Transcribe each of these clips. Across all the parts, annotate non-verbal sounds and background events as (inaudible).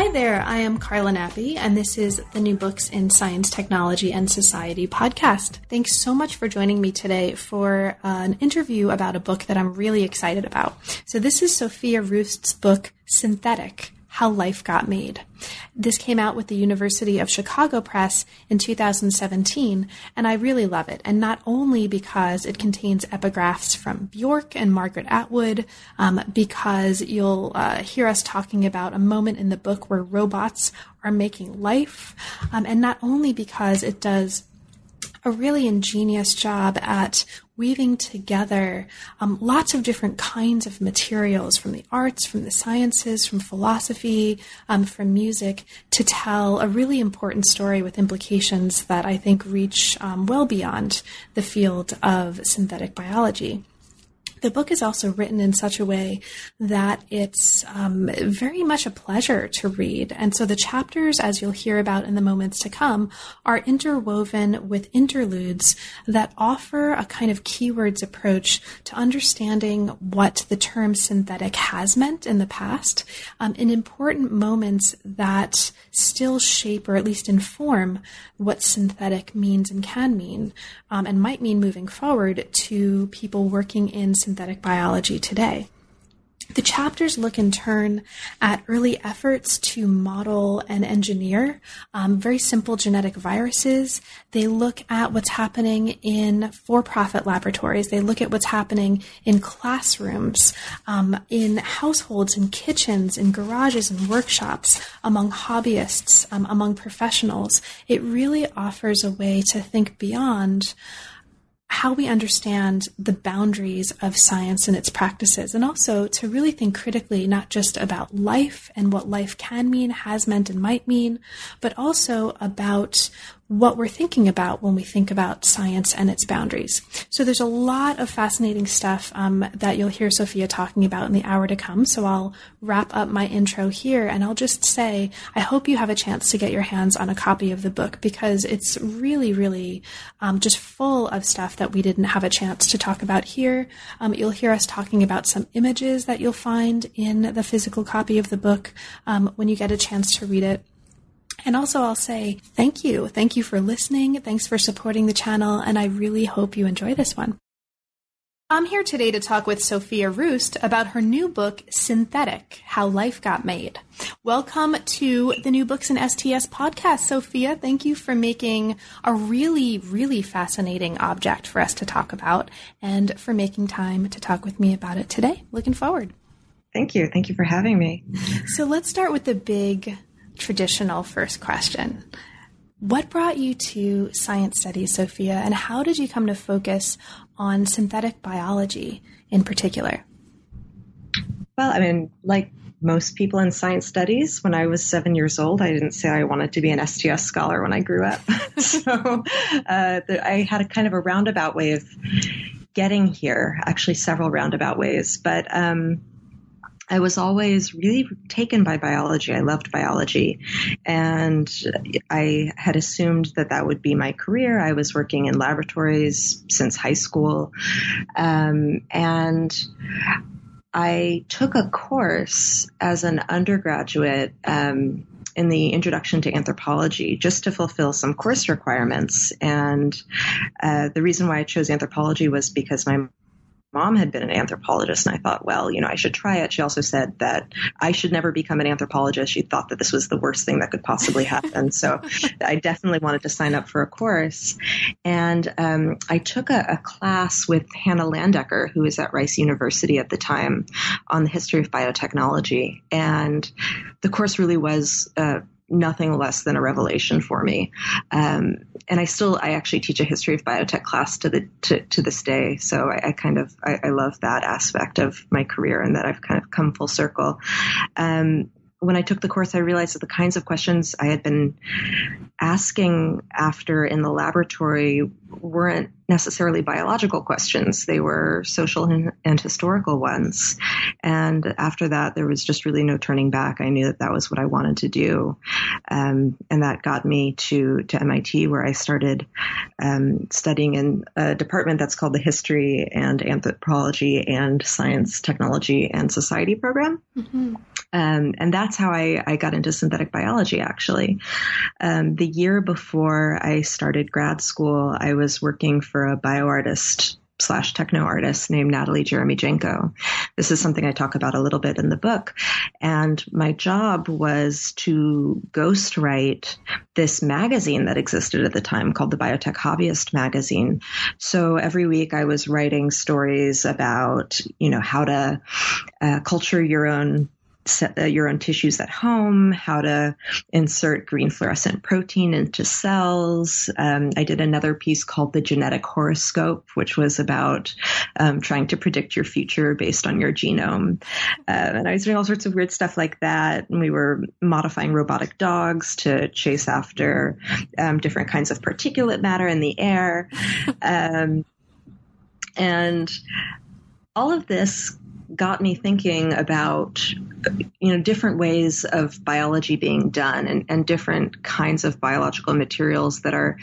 Hi there, I am Carla Nappi, and this is the New Books in Science, Technology, and Society podcast. Thanks so much for joining me today for uh, an interview about a book that I'm really excited about. So, this is Sophia Roosth's book, Synthetic how Life Got Made. This came out with the University of Chicago Press in 2017, and I really love it. And not only because it contains epigraphs from Bjork and Margaret Atwood, um, because you'll uh, hear us talking about a moment in the book where robots are making life, um, and not only because it does a really ingenious job at weaving together um, lots of different kinds of materials from the arts, from the sciences, from philosophy, um, from music to tell a really important story with implications that I think reach um, well beyond the field of synthetic biology. The book is also written in such a way that it's um, very much a pleasure to read. And so the chapters, as you'll hear about in the moments to come, are interwoven with interludes that offer a kind of keywords approach to understanding what the term synthetic has meant in the past um, in important moments that still shape or at least inform what synthetic means and can mean um, and might mean moving forward to people working in synthetic biology today. The chapters look in turn at early efforts to model and engineer um, very simple genetic viruses. They look at what's happening in for profit laboratories. They look at what's happening in classrooms, um, in households, in kitchens, in garages and workshops, among hobbyists, um, among professionals. It really offers a way to think beyond how we understand the boundaries of science and its practices, and also to really think critically not just about life and what life can mean, has meant, and might mean, but also about what we're thinking about when we think about science and its boundaries. So there's a lot of fascinating stuff um, that you'll hear Sophia talking about in the hour to come. So I'll wrap up my intro here and I'll just say I hope you have a chance to get your hands on a copy of the book because it's really, really um, just full of stuff that we didn't have a chance to talk about here. Um, you'll hear us talking about some images that you'll find in the physical copy of the book um, when you get a chance to read it. And also, I'll say thank you. Thank you for listening. Thanks for supporting the channel. And I really hope you enjoy this one. I'm here today to talk with Sophia Roosth about her new book, Synthetic How Life Got Made. Welcome to the New Books in STS podcast, Sophia. Thank you for making a really, really fascinating object for us to talk about and for making time to talk with me about it today. Looking forward. Thank you. Thank you for having me. So let's start with the big traditional first question. What brought you to science studies, Sophia, and how did you come to focus on synthetic biology in particular? Well, I mean, like most people in science studies, when I was seven years old, I didn't say I wanted to be an STS scholar when I grew up. (laughs) so uh, I had a kind of a roundabout way of getting here, actually, several roundabout ways. But um, I was always really taken by biology. I loved biology. And I had assumed that that would be my career. I was working in laboratories since high school. Um, and I took a course as an undergraduate um, in the introduction to anthropology just to fulfill some course requirements. And uh, the reason why I chose anthropology was because my mom had been an anthropologist and I thought, well, you know, I should try it. She also said that I should never become an anthropologist. She thought that this was the worst thing that could possibly happen. so I definitely wanted to sign up for a course. And um, I took a, a, class with Hannah Landecker, who was at Rice University at the time, on the history of biotechnology. And the course really was uh, nothing less than a revelation for me. Um, and I still, I actually teach a history of biotech class to the to, to this day. So I, I kind of I, I, love that aspect of my career and that I've kind of come full circle. Um, when I took the course, I realized that the kinds of questions I had been asking after in the laboratory weren't necessarily biological questions. They were social and, and, historical ones. And after that, there was just really no turning back. I knew that that was what I wanted to do. Um, and that got me to, to MIT where I started um, studying in a department that's called the History and Anthropology and Science, Technology and Society program. Mm-hmm. Um, and that's how I, I, got into synthetic biology, actually. Um, the year before I started grad school, I was working for a bioartist slash techno artist named Natalie Jeremijenko. This is something I talk about a little bit in the book. And my job was to ghostwrite this magazine that existed at the time called the Biotech Hobbyist magazine. So every week I was writing stories about, you know, how to uh, culture your own uh, your own tissues at home, how to insert green fluorescent protein into cells. Um, I did another piece called The Genetic Horoscope, which was about um, trying to predict your future based on your genome. Uh, and I was doing all sorts of weird stuff like that. And we were modifying robotic dogs to chase after um, different kinds of particulate matter in the air. (laughs) Um, and all of this got me thinking about you know different ways of biology being done and, and different kinds of biological materials that are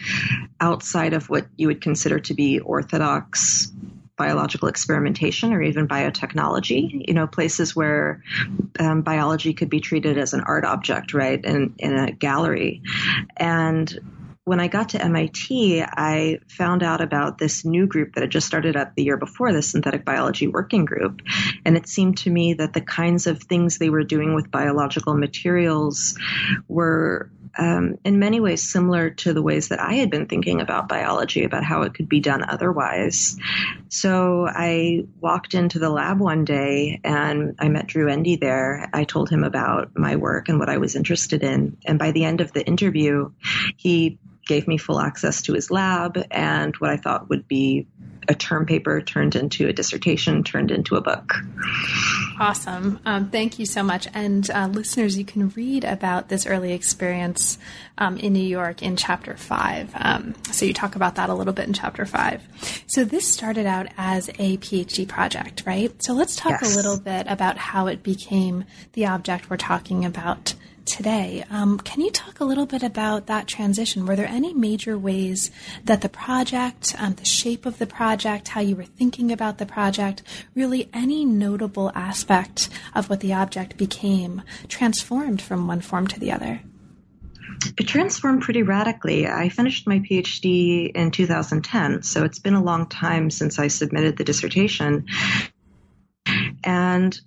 outside of what you would consider to be orthodox biological experimentation or even biotechnology, you know, places where um, biology could be treated as an art object, right, in, in a gallery. And when I got to MIT, I found out about this new group that had just started up the year before, the Synthetic Biology Working Group. And it seemed to me that the kinds of things they were doing with biological materials were um, in many ways similar to the ways that I had been thinking about biology, about how it could be done otherwise. So I walked into the lab one day and I met Drew Endy there. I told him about my work and what I was interested in. And by the end of the interview, he gave me full access to his lab and what I thought would be a term paper turned into a dissertation, turned into a book. Awesome. Um, thank you so much. And uh, listeners, you can read about this early experience um, in New York in chapter five. Um, so you talk about that a little bit in chapter five. So this started out as a PhD project, right? So let's talk yes. a little bit about how it became the object we're talking about today. Um, can you talk a little bit about that transition? Were there any major ways that the project, um, the shape of the project, how you were thinking about the project, really any notable aspect of what the object became transformed from one form to the other? It transformed pretty radically. I finished my PhD in 2010, so it's been a long time since I submitted the dissertation. And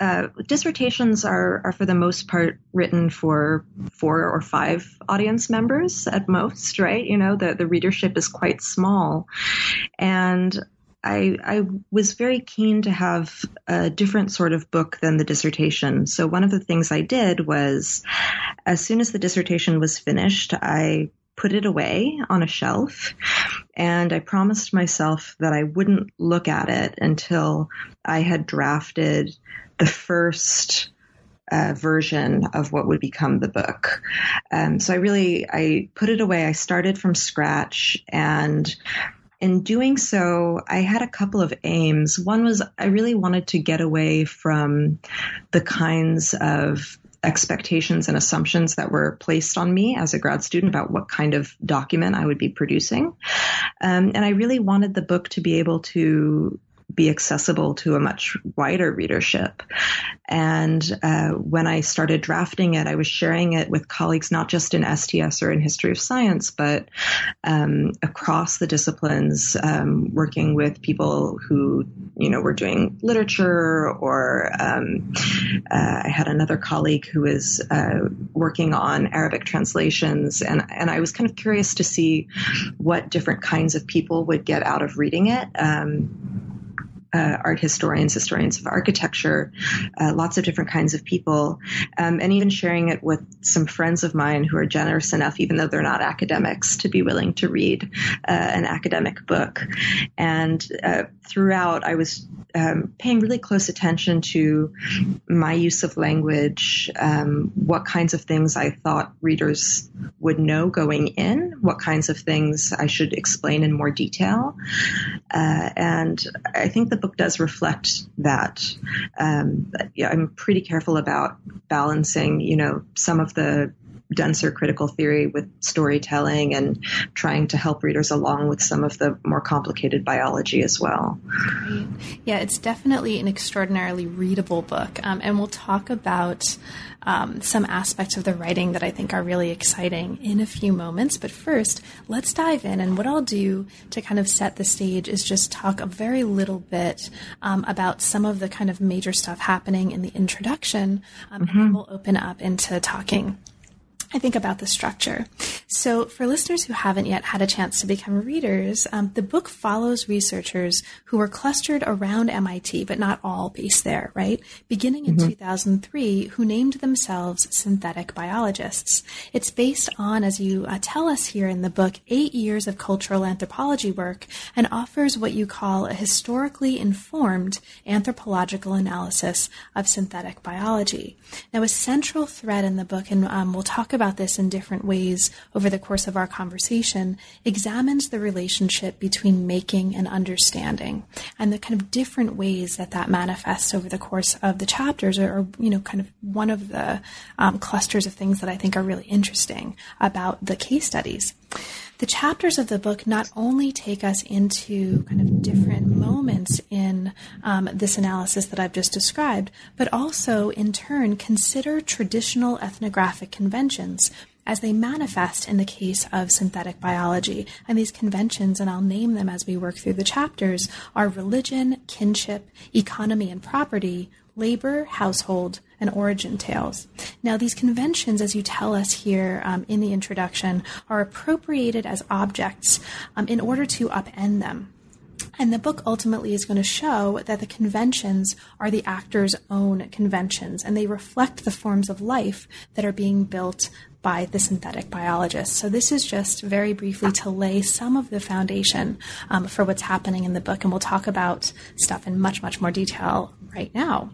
uh, dissertations are, are for the most part written for four or five audience members at most, right? You know, the, the readership is quite small. And I, I was very keen to have a different sort of book than the dissertation. So one of the things I did was, as soon as the dissertation was finished, I put it away on a shelf and I promised myself that I wouldn't look at it until I had drafted the first uh, version of what would become the book. Um, so I really I put it away. I started from scratch, and in doing so, I had a couple of aims. One was I really wanted to get away from the kinds of expectations and assumptions that were placed on me as a grad student about what kind of document I would be producing. Um, and I really wanted the book to be able to be accessible to a much wider readership. And uh, when I started drafting it, I was sharing it with colleagues not just in STS or in history of science, but um, across the disciplines, um, working with people who, you know, were doing literature, or um, uh, I had another colleague who was uh, working on Arabic translations, and and I was kind of curious to see what different kinds of people would get out of reading it. Um, uh, art historians, historians of architecture, uh, lots of different kinds of people, um, and even sharing it with some friends of mine who are generous enough, even though they're not academics, to be willing to read uh, an academic book. And uh, throughout, I was um, paying really close attention to my use of language, um, what kinds of things I thought readers would know going in, what kinds of things I should explain in more detail. Uh, and I think the book does reflect that. Um, yeah, I'm pretty careful about balancing, you know, some of the denser critical theory with storytelling and trying to help readers along with some of the more complicated biology as well. Great. Yeah, it's definitely an extraordinarily readable book. Um, and we'll talk about um, some aspects of the writing that I think are really exciting in a few moments. But first, let's dive in. And what I'll do to kind of set the stage is just talk a very little bit um, about some of the kind of major stuff happening in the introduction. Um, mm-hmm. And then we'll open up into talking I think about the structure. So, for listeners who haven't yet had a chance to become readers, um, the book follows researchers who were clustered around MIT, but not all based there, right? Beginning in mm-hmm. 2003, who named themselves synthetic biologists. It's based on, as you uh, tell us here in the book, eight years of cultural anthropology work and offers what you call a historically informed anthropological analysis of synthetic biology. Now, a central thread in the book, and um, we'll talk about about this in different ways over the course of our conversation, examines the relationship between making and understanding and the kind of different ways that that manifests over the course of the chapters are, you know, kind of one of the um, clusters of things that I think are really interesting about the case studies the chapters of the book not only take us into kind of different moments in um, this analysis that I've just described, but also in turn consider traditional ethnographic conventions as they manifest in the case of synthetic biology. And these conventions, and I'll name them as we work through the chapters, are religion, kinship, economy and property, labor, household, and origin tales. Now, these conventions, as you tell us here um, in the introduction, are appropriated as objects um, in order to upend them. And the book ultimately is going to show that the conventions are the actor's own conventions, and they reflect the forms of life that are being built by the synthetic biologist. So this is just very briefly to lay some of the foundation um, for what's happening in the book, and we'll talk about stuff in much, much more detail right now.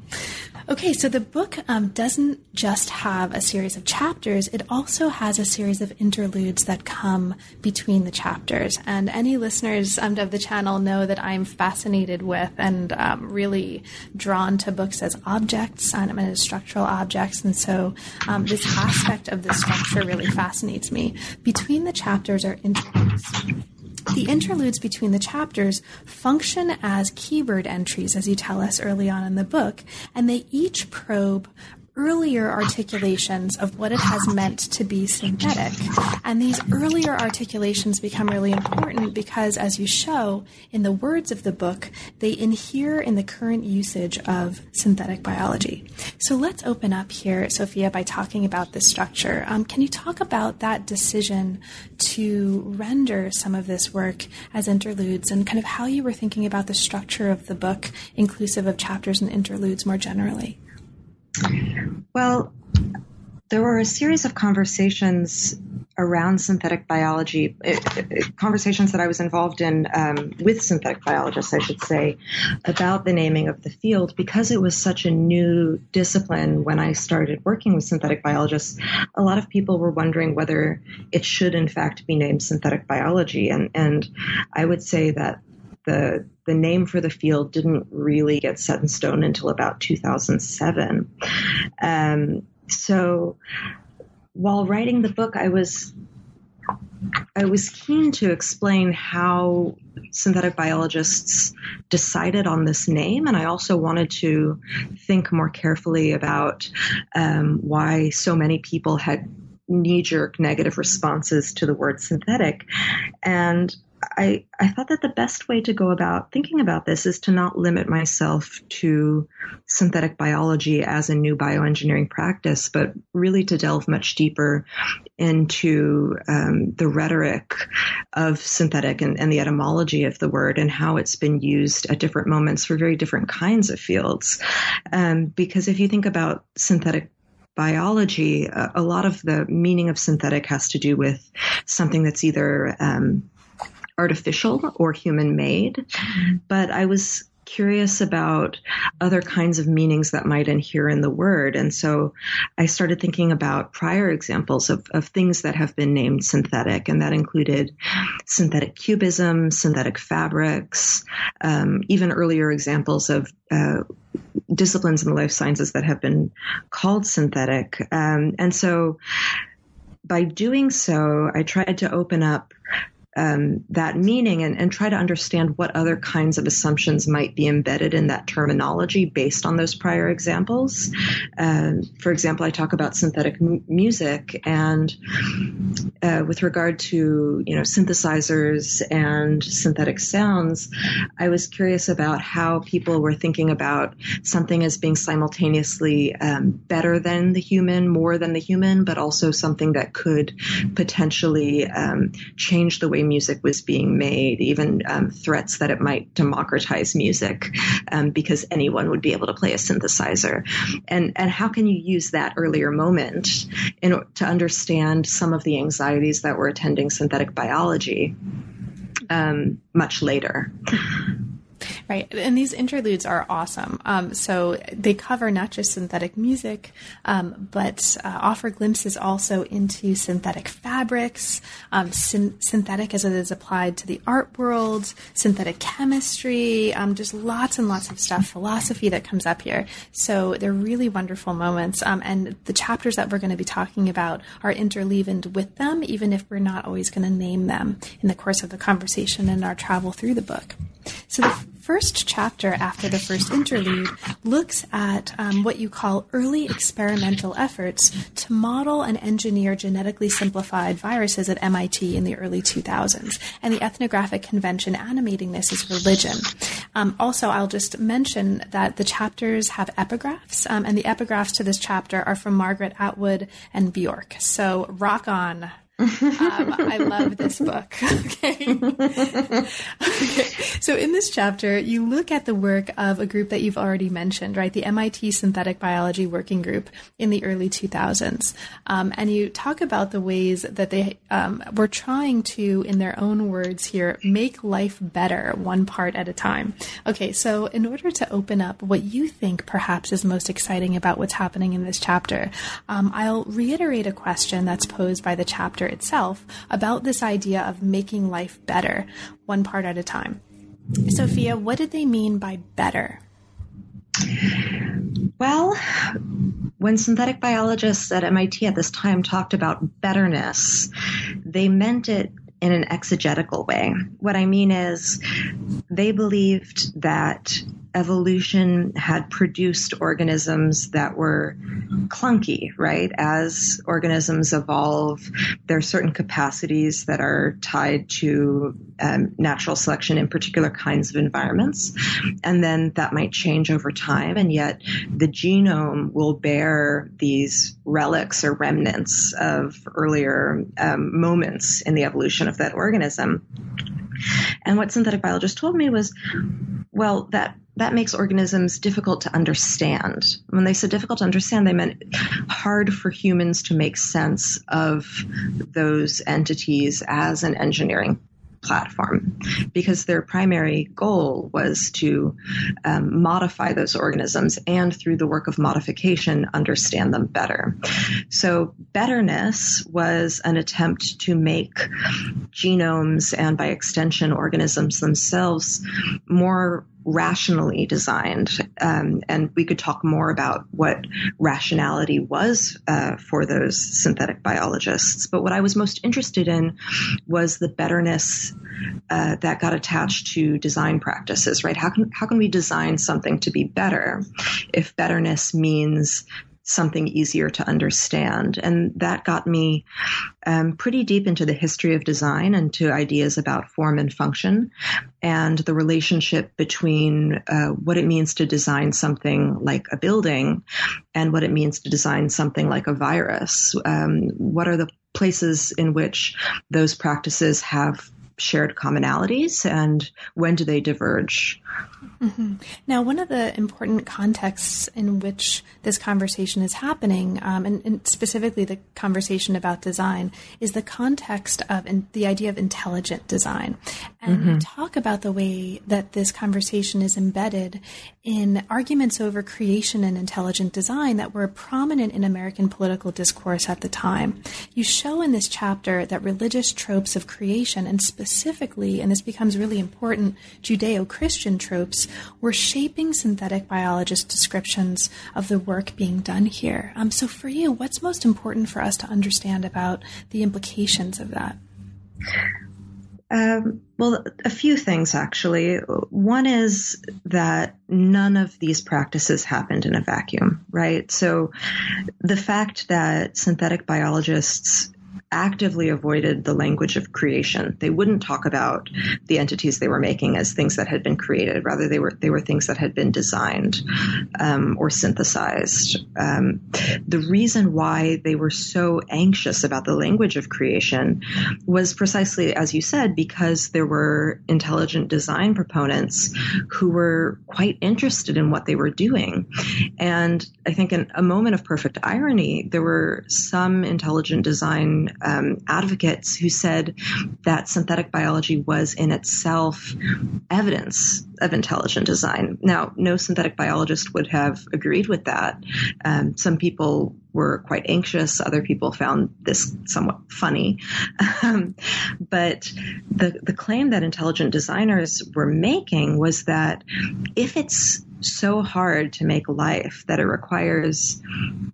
Okay, so the book um, doesn't just have a series of chapters, it also has a series of interludes that come between the chapters. And any listeners um, of the channel know that I'm fascinated with and um, really drawn to books as objects and as structural objects. And so um, this aspect of the structure really fascinates me. Between the chapters are interludes. The interludes between the chapters function as keyword entries, as you tell us early on in the book, and they each probe earlier articulations of what it has meant to be synthetic. And these earlier articulations become really important because, as you show in the words of the book, they inhere in the current usage of synthetic biology. So let's open up here, Sophia, by talking about this structure. Um, can you talk about that decision to render some of this work as interludes and kind of how you were thinking about the structure of the book, inclusive of chapters and interludes more generally? Well, there were a series of conversations around synthetic biology, it, it, conversations that I was involved in um, with synthetic biologists, I should say, about the naming of the field because it was such a new discipline when I started working with synthetic biologists. A lot of people were wondering whether it should, in fact, be named synthetic biology. And, and I would say that the the name for the field didn't really get set in stone until about 2007. Um, so while writing the book, I was I was keen to explain how synthetic biologists decided on this name, and I also wanted to think more carefully about um, why so many people had knee jerk negative responses to the word synthetic. And I, I thought that the best way to go about thinking about this is to not limit myself to synthetic biology as a new bioengineering practice, but really to delve much deeper into um, the rhetoric of synthetic and, and the etymology of the word and how it's been used at different moments for very different kinds of fields. Um, because if you think about synthetic biology, a, lot of the meaning of synthetic has to do with something that's either um, artificial or human made. But I was curious about other kinds of meanings that might inhere in the word. And so I started thinking about prior examples of, of things that have been named synthetic, and that included synthetic cubism, synthetic fabrics, um, even earlier examples of uh, disciplines in the life sciences that have been called synthetic. Um, and so by doing so, I tried to open up um, that meaning and, and, try to understand what other kinds of assumptions might be embedded in that terminology based on those prior examples. Um, for example, I talk about synthetic m- music, and uh, with regard to you know synthesizers and synthetic sounds, I was curious about how people were thinking about something as being simultaneously um, better than the human, more than the human, but also something that could potentially um, change the way music was being made, even um, threats that it might democratize music um, because anyone would be able to play a synthesizer. And, and how can you use that earlier moment in, to understand some of the anxieties that were attending synthetic biology um, much later? Right. And these interludes are awesome. Um, so they cover not just synthetic music, um, but uh, offer glimpses also into synthetic fabrics, um, syn- synthetic as it is applied to the art world, synthetic chemistry, um, just lots and lots of stuff, philosophy that comes up here. So they're really wonderful moments. Um, and the chapters that we're going to be talking about are interleavened with them, even if we're not always going to name them in the course of the conversation and our travel through the book. So the first chapter after the first interlude looks at um, what you call early experimental efforts to model and engineer genetically simplified viruses at MIT in the early 2000s. And the ethnographic convention animating this is religion. Um, also, I'll just mention that the chapters have epigraphs, um, and the epigraphs to this chapter are from Margaret Atwood and Bjork. So rock on, um, I love this book. (laughs) Okay. okay. So in this chapter, you look at the work of a group that you've already mentioned, right? The MIT Synthetic Biology Working Group in the early 2000s. Um, and you talk about the ways that they um, were trying to, in their own words here, make life better one part at a time. Okay. So in order to open up what you think perhaps is most exciting about what's happening in this chapter, um, I'll reiterate a question that's posed by the chapter itself about this idea of making life better, one part at a time. Sophia, what did they mean by better? Well, when synthetic biologists at MIT at this time talked about betterness, they meant it in an exegetical way. What I mean is, they believed that evolution had produced organisms that were clunky, right? As organisms evolve, there are certain capacities that are tied to um, natural selection in particular kinds of environments. And then that might change over time. And yet the genome will bear these relics or remnants of earlier um, moments in the evolution of that organism. And what synthetic biologists told me was, well, that that makes organisms difficult to understand. When they said difficult to understand, they meant hard for humans to make sense of those entities as an engineering platform because their primary goal was to um, modify those organisms and through the work of modification understand them better so betterness was an attempt to make genomes and by extension organisms themselves more rationally designed. Um, and we could talk more about what rationality was uh, for those synthetic biologists. But what I was most interested in was the betterness uh, that got attached to design practices, right? How can, how can we design something to be better if betterness means something easier to understand. And that got me um, pretty deep into the history of design and to ideas about form and function and the relationship between uh, what it means to design something like a building and what it means to design something like a virus. Um, what are the places in which those practices have shared commonalities and when do they diverge? Mm-hmm. Now, one of the important contexts in which this conversation is happening, um, and, and, specifically the conversation about design, is the context of in, the idea of intelligent design. And mm-hmm. talk about the way that this conversation is embedded in arguments over creation and intelligent design that were prominent in American political discourse at the time. You show in this chapter that religious tropes of creation, and specifically, and this becomes really important, Judeo Christian tropes, were shaping synthetic biologist descriptions of the work being done here. Um, so, for you, what's most important for us to understand about the implications of that? Um, well, a few things actually. One is that none of these practices happened in a vacuum, right? So the fact that synthetic biologists actively avoided the language of creation. They wouldn't talk about the entities they were making as things that had been created. Rather, they were they were things that had been designed um, or synthesized. Um, the reason why they were so anxious about the language of creation was precisely as you said, because there were intelligent design proponents who were quite interested in what they were doing. And I think in a moment of perfect irony, there were some intelligent design um, advocates who said that synthetic biology was in itself evidence of intelligent design. Now, no synthetic biologist would have agreed with that. Um, some people were quite anxious. Other people found this somewhat funny. Um, but the, the claim that intelligent designers were making was that if it's so hard to make life that it requires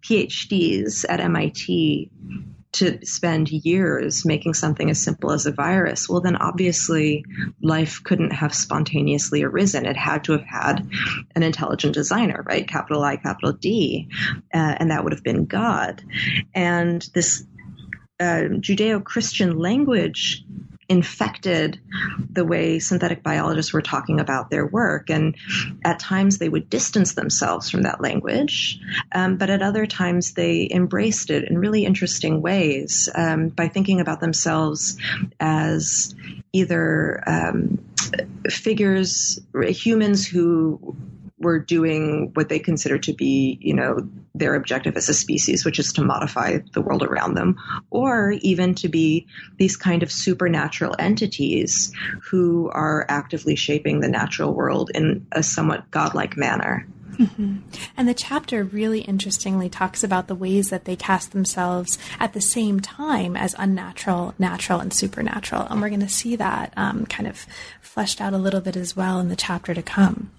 PhDs at MIT to spend years making something as simple as a virus, well, then obviously life couldn't have spontaneously arisen. It had to have had an intelligent designer, right? Capital I, capital D. Uh, and that would have been God. And this uh, Judeo Christian language infected the way synthetic biologists were talking about their work. And at times they would distance themselves from that language, um, but at other times they embraced it in really interesting ways um, by thinking about themselves as either um, figures, humans who were doing what they consider to be, you know, their objective as a species, which is to modify the world around them, or even to be these kind of supernatural entities who are actively shaping the natural world in a somewhat godlike manner. Mm-hmm. And the chapter really interestingly talks about the ways that they cast themselves at the same time as unnatural, natural, and supernatural. And we're going to see that um, kind of fleshed out a little bit as well in the chapter to come.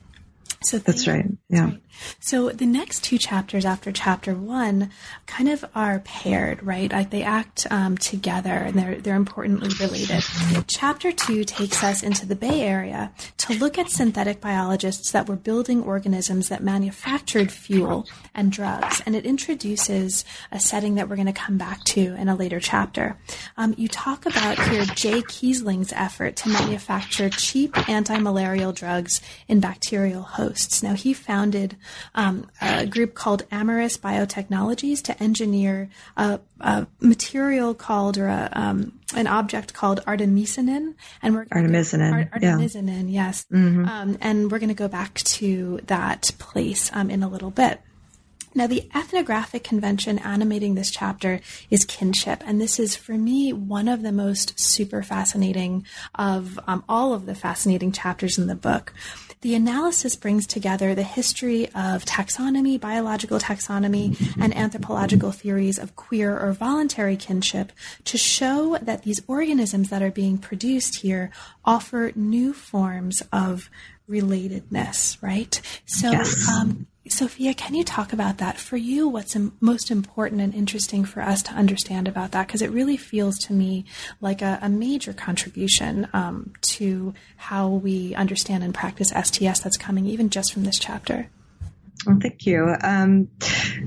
So that's right. Yeah. That's right. So the next two chapters after chapter one kind of are paired, right? Like they act um, together and they're they're importantly related. chapter two takes us into the Bay Area to look at synthetic biologists that were building organisms that manufactured fuel and drugs, and it introduces a setting that we're going to come back to in a later chapter. Um, you talk about here Jay Keasling's effort to manufacture cheap anti-malarial drugs in bacterial hosts. Now he founded um, a group called Amyris Biotechnologies to engineer a, a material called or a, um, an object called artemisinin, and we're artemisinin, Art, artemisinin, yeah. yes, mm-hmm. um, and we're going to go back to that place um, in a little bit. Now, the ethnographic convention animating this chapter is kinship, and this is for me one of the most super fascinating of um, all of the fascinating chapters in the book. The analysis brings together the history of taxonomy, biological taxonomy, and anthropological theories of queer or voluntary kinship to show that these organisms that are being produced here offer new forms of relatedness, right? So, yes. um, Sophia, can you talk about that? For you, what's most important and interesting for us to understand about that? Because it really feels to me like a, a major contribution um, to how we understand and practice STS that's coming even just from this chapter. Well, thank you. Um,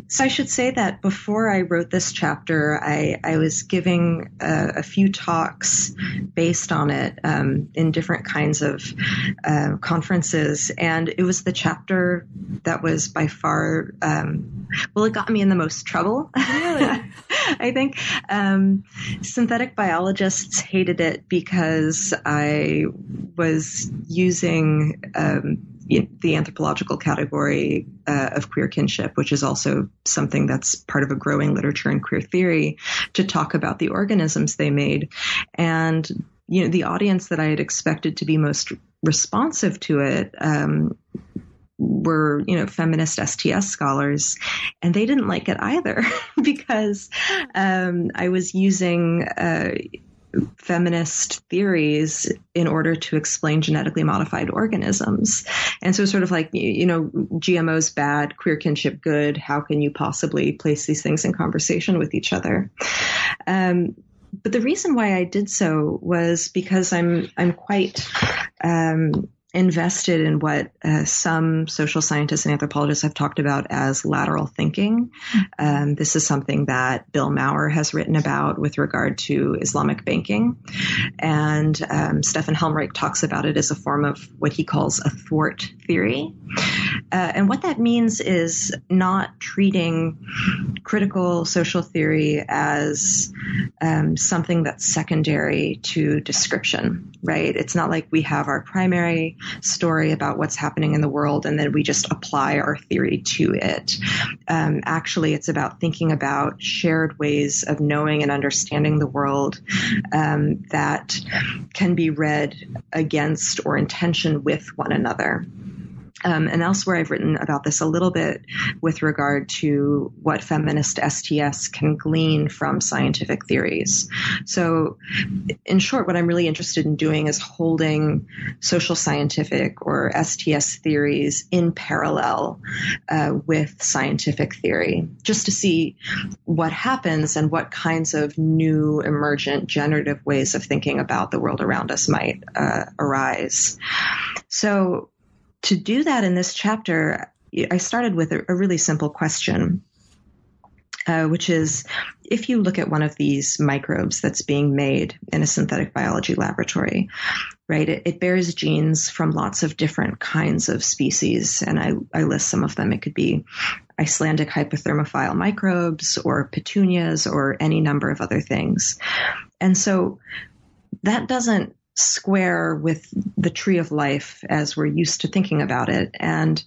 so I should say that before I wrote this chapter, I, I was giving a, a, few talks based on it um, in different kinds of uh, conferences, and it was the chapter that was by far um, well, it got me in the most trouble. Really, (laughs) I think um, synthetic biologists hated it because I was using um, the anthropological category uh, of queer kinship, which is also something that's part of a growing literature in queer theory, to talk about the organisms they made. And you know, the audience that I had expected to be most responsive to it um, were, you know, feminist STS scholars, and they didn't like it either (laughs) because um, I was using. Uh, feminist theories in order to explain genetically modified organisms. And so, sort of like, you know, GMOs bad, queer kinship good. How can you possibly place these things in conversation with each other? Um, but the reason why I did so was because I'm I'm quite um, invested in what uh, some social scientists and anthropologists have talked about as lateral thinking. Um, this is something that Bill Maurer has written about with regard to Islamic banking. And um, Stefan Helmreich talks about it as a form of what he calls a thwart theory. Uh, and what that means is not treating critical social theory as um, something that's secondary to description, right? It's not like we have our primary story about what's happening in the world and then we just apply our theory to it. Um, actually, it's about thinking about shared ways of knowing and understanding the world um, that can be read against or in tension with one another. Um, and elsewhere, I've written about this a little bit with regard to what feminist STS can glean from scientific theories. So, in short, what I'm really interested in doing is holding social scientific or STS theories in parallel uh, with scientific theory, just to see what happens and what kinds of new emergent generative ways of thinking about the world around us might uh, arise. So, to do that in this chapter, I started with a, a really simple question, uh, which is if you look at one of these microbes that's being made in a synthetic biology laboratory, right, it, it bears genes from lots of different kinds of species, and I, I list some of them. It could be Icelandic hyperthermophile microbes or petunias or any number of other things. And so that doesn't square with the tree of life as we're used to thinking about it. And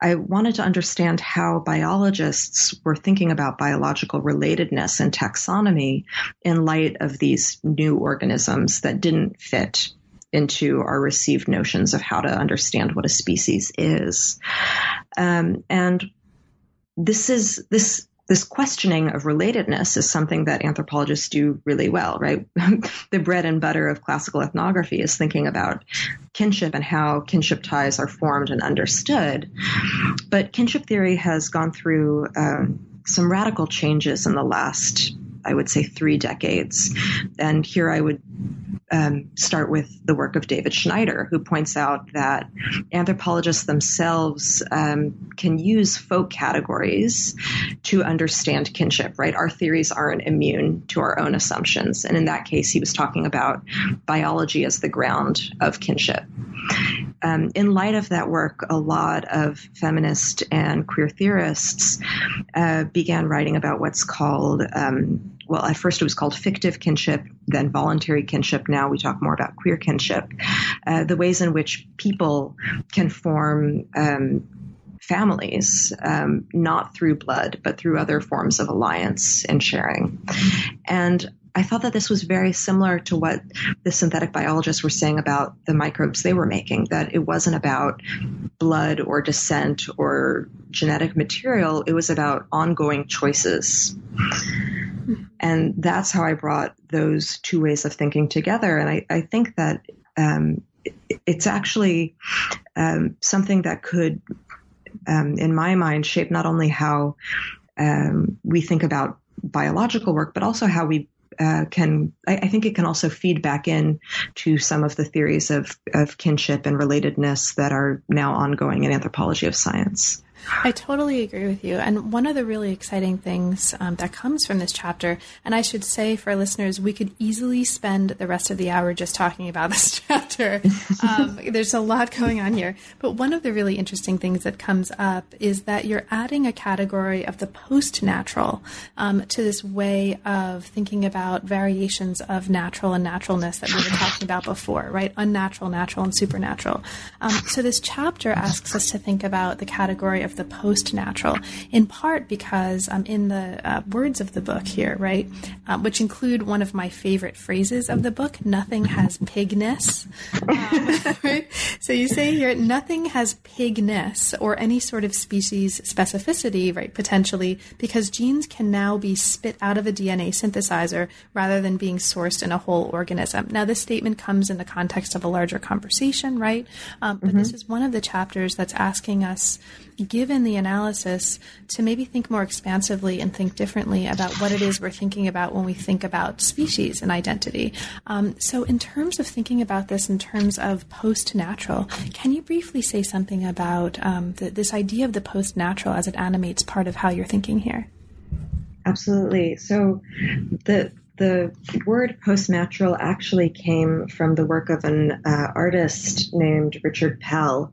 I wanted to understand how biologists were thinking about biological relatedness and taxonomy in light of these new organisms that didn't fit into our received notions of how to understand what a species is. Um, and this is this this questioning of relatedness is something that anthropologists do really well, right? (laughs) the bread and butter of classical ethnography is thinking about kinship and how kinship ties are formed and understood. But kinship theory has gone through um, some radical changes in the last, I would say, three decades. And here I would um, start with the work of David Schneider, who points out that anthropologists themselves um, can use folk categories to understand kinship, right? Our theories aren't immune to our own assumptions. And in that case, he was talking about biology as the ground of kinship. Um, in light of that work, a lot of feminist and queer theorists uh, began writing about what's called um, well, at first it was called fictive kinship, then voluntary kinship. Now we talk more about queer kinship. Uh, the ways in which people can form um, families, um, not through blood, but through other forms of alliance and sharing. And I thought that this was very similar to what the synthetic biologists were saying about the microbes they were making, that it wasn't about blood or descent or genetic material, it was about ongoing choices. And that's how I brought those two ways of thinking together. And I, I think that um, it's actually um, something that could, um, in my mind, shape not only how um, we think about biological work, but also how we uh, can I, I, think it can also feed back in to some of the theories of, of kinship and relatedness that are now ongoing in anthropology of science. I totally agree with you. And one of the really exciting things um, that comes from this chapter, and I should say for listeners, we could easily spend the rest of the hour just talking about (laughs) this chapter. Um, there's a lot going on here. But one of the really interesting things that comes up is that you're adding a category of the post natural um, to this way of thinking about variations of natural and naturalness that we were talking about before, right? Unnatural, natural, and supernatural. Um, so this chapter asks us to think about the category of the post natural, in part because um, in the uh, words of the book here, right, uh, which include one of my favorite phrases of the book, nothing has pigness. (laughs) Um, (laughs) right? So you say here, nothing has pigness or any sort of species specificity, right, potentially, because genes can now be spit out of a DNA synthesizer rather than being sourced in a whole organism. Now, this statement comes in the context of a larger conversation, right? Um, but mm-hmm. this is one of the chapters that's asking us given the analysis, to maybe think more expansively and think differently about what it is we're thinking about when we think about species and identity. Um, so, in terms of thinking about this in terms of post natural, can you briefly say something about um, the, this idea of the post natural as it animates part of how you're thinking here? Absolutely. So, the the word post-natural actually came from the work of an uh, artist named Richard Pell,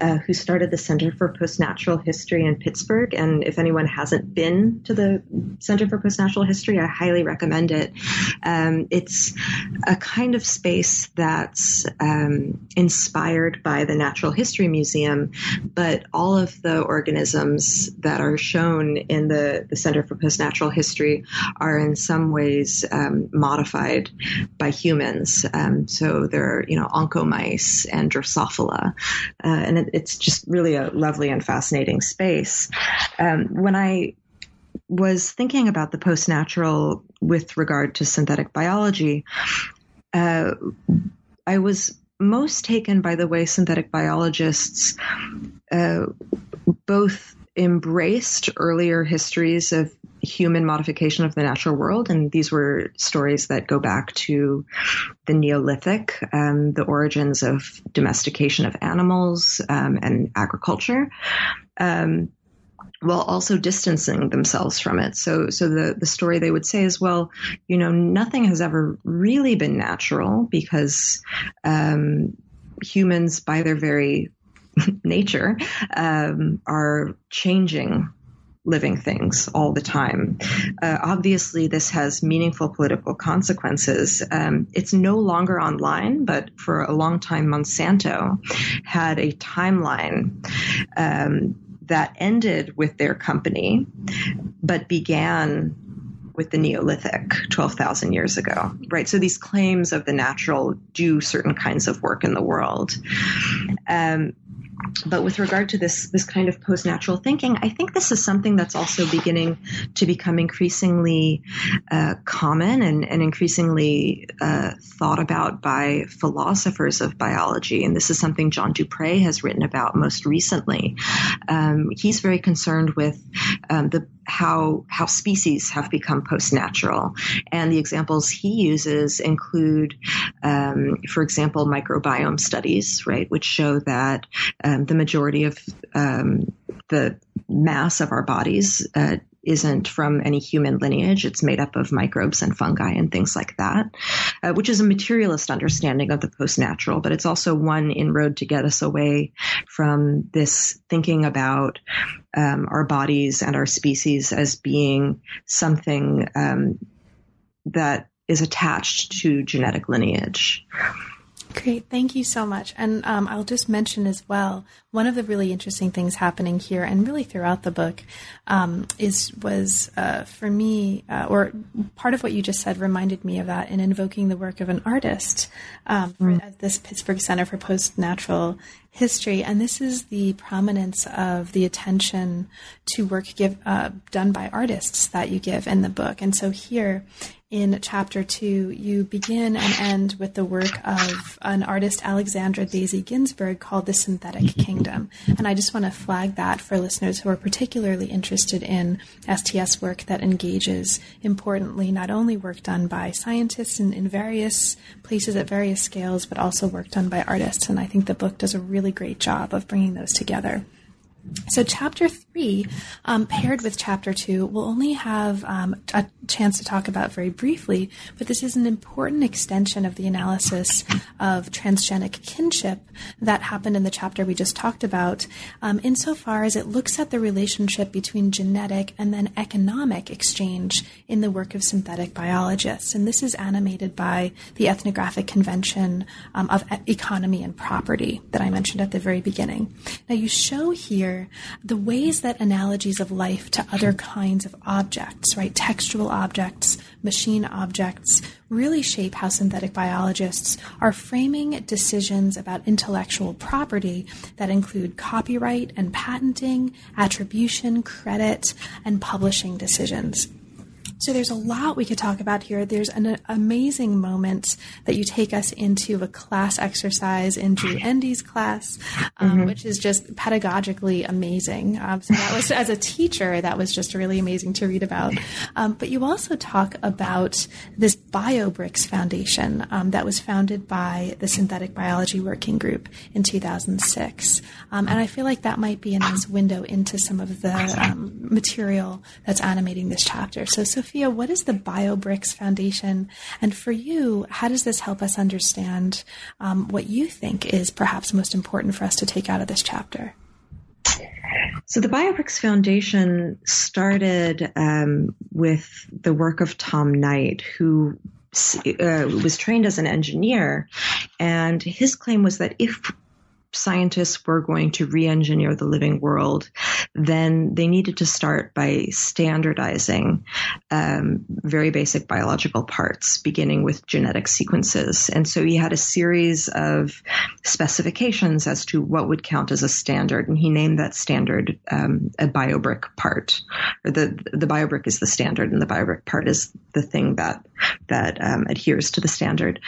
uh, who started the Center for Post-Natural History in Pittsburgh. And if anyone hasn't been to the Center for Post-Natural History, I highly recommend it. Um, it's a kind of space that's um, inspired by the Natural History Museum, but all of the organisms that are shown in the, the Center for Post-Natural History are in some ways um, modified by humans. Um, so there are, you know, oncomice and Drosophila, uh, and it, it's just really a lovely and fascinating space. Um, when I was thinking about the post natural with regard to synthetic biology, uh, I was most taken by the way synthetic biologists uh, both embraced earlier histories of human modification of the natural world. And these were stories that go back to the Neolithic, um, the origins of domestication of animals um, and agriculture. Um, while also distancing themselves from it. So, so the, the story they would say is, well, you know, nothing has ever really been natural because um, humans, by their very (laughs) nature, um, are changing living things all the time. Uh, obviously, this has meaningful political consequences. Um, it's no longer online, but for a long time, Monsanto had a timeline. Um, that ended with their company, but began with the Neolithic 12,000 years ago, right? So these claims of the natural do certain kinds of work in the world. Um, but with regard to this this kind of post natural thinking, I think this is something that's also beginning to become increasingly uh, common and, and increasingly uh, thought about by philosophers of biology. And this is something John Dupré has written about most recently. Um, he's very concerned with um, the how how species have become post natural, and the examples he uses include, um, for example, microbiome studies, right, which show that um, the majority of um, the mass of our bodies uh, isn't from any human lineage. It's made up of microbes and fungi and things like that, uh, which is a materialist understanding of the post natural, but it's also one inroad to get us away from this thinking about um, our bodies and our species as being something um, that is attached to genetic lineage. Great, thank you so much. And um, I'll just mention as well one of the really interesting things happening here, and really throughout the book, um, is was uh, for me, uh, or part of what you just said reminded me of that in invoking the work of an artist um, mm. at this Pittsburgh Center for Post Natural History, and this is the prominence of the attention to work give, uh, done by artists that you give in the book. And so here in chapter two, you begin and end with the work of an artist, Alexandra Daisy Ginsberg, called The Synthetic (laughs) Kingdom. And I just want to flag that for listeners who are particularly interested in STS work that engages, importantly, not only work done by scientists in, in various places at various scales, but also work done by artists. And I think the book does a really great job of bringing those together. So, chapter three, um, paired with chapter two, we'll only have um, a chance to talk about very briefly, but this is an important extension of the analysis of transgenic kinship that happened in the chapter we just talked about, um, insofar as it looks at the relationship between genetic and then economic exchange in the work of synthetic biologists. And this is animated by the ethnographic convention um, of economy and property that I mentioned at the very beginning. Now, you show here the ways that analogies of life to other kinds of objects, right, textual objects, machine objects, really shape how synthetic biologists are framing decisions about intellectual property that include copyright and patenting, attribution, credit, and publishing decisions. So there's a lot we could talk about here. There's an amazing moment that you take us into a class exercise in Drew (laughs) Endy's class, um, mm-hmm. which is just pedagogically amazing. Um, so that was, as a teacher, that was just really amazing to read about. Um, but you also talk about this BioBricks Foundation um, that was founded by the Synthetic Biology Working Group in 2006. Um, and I feel like that might be a nice window into some of the um, material that's animating this chapter. So, Sophia, Sophia, what is the BioBricks Foundation? And for you, how does this help us understand um, what you think is perhaps most important for us to take out of this chapter? So the BioBricks Foundation started um, with the work of Tom Knight, who uh, was trained as an engineer, and his claim was that if scientists were going to re-engineer the living world, then they needed to start by standardizing um, very basic biological parts, beginning with genetic sequences. And so he had a series of specifications as to what would count as a standard, and he named that standard um, a biobrick part. Or the the biobrick is the standard, and the biobrick part is the thing that that um, adheres to the standard.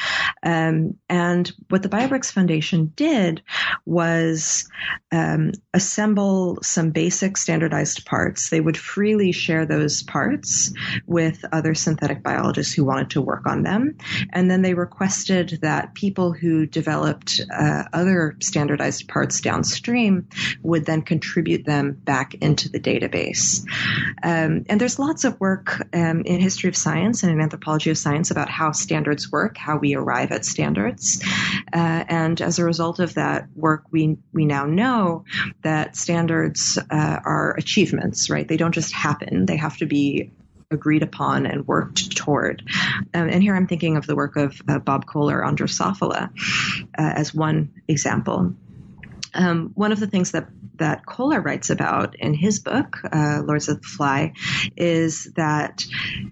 Um, and what the BioBricks Foundation did was um, assemble some basic standardized parts. They would freely share those parts with other synthetic biologists who wanted to work on them. And then they requested that people who developed uh, other standardized parts downstream would then contribute them back into the database. Um, and there's lots of work um, in history of science and in anthropology of science about how standards work, how we arrive at standards. Uh, and as a result of that work, we we now know that standards uh, are achievements, right? They don't just happen; they have to be agreed upon and worked toward. Um, and here I'm thinking of the work of uh, Bob Kohler on Drosophila uh, as one example. Um, one of the things that that Kohler writes about in his book, uh, Lords of the Fly, is that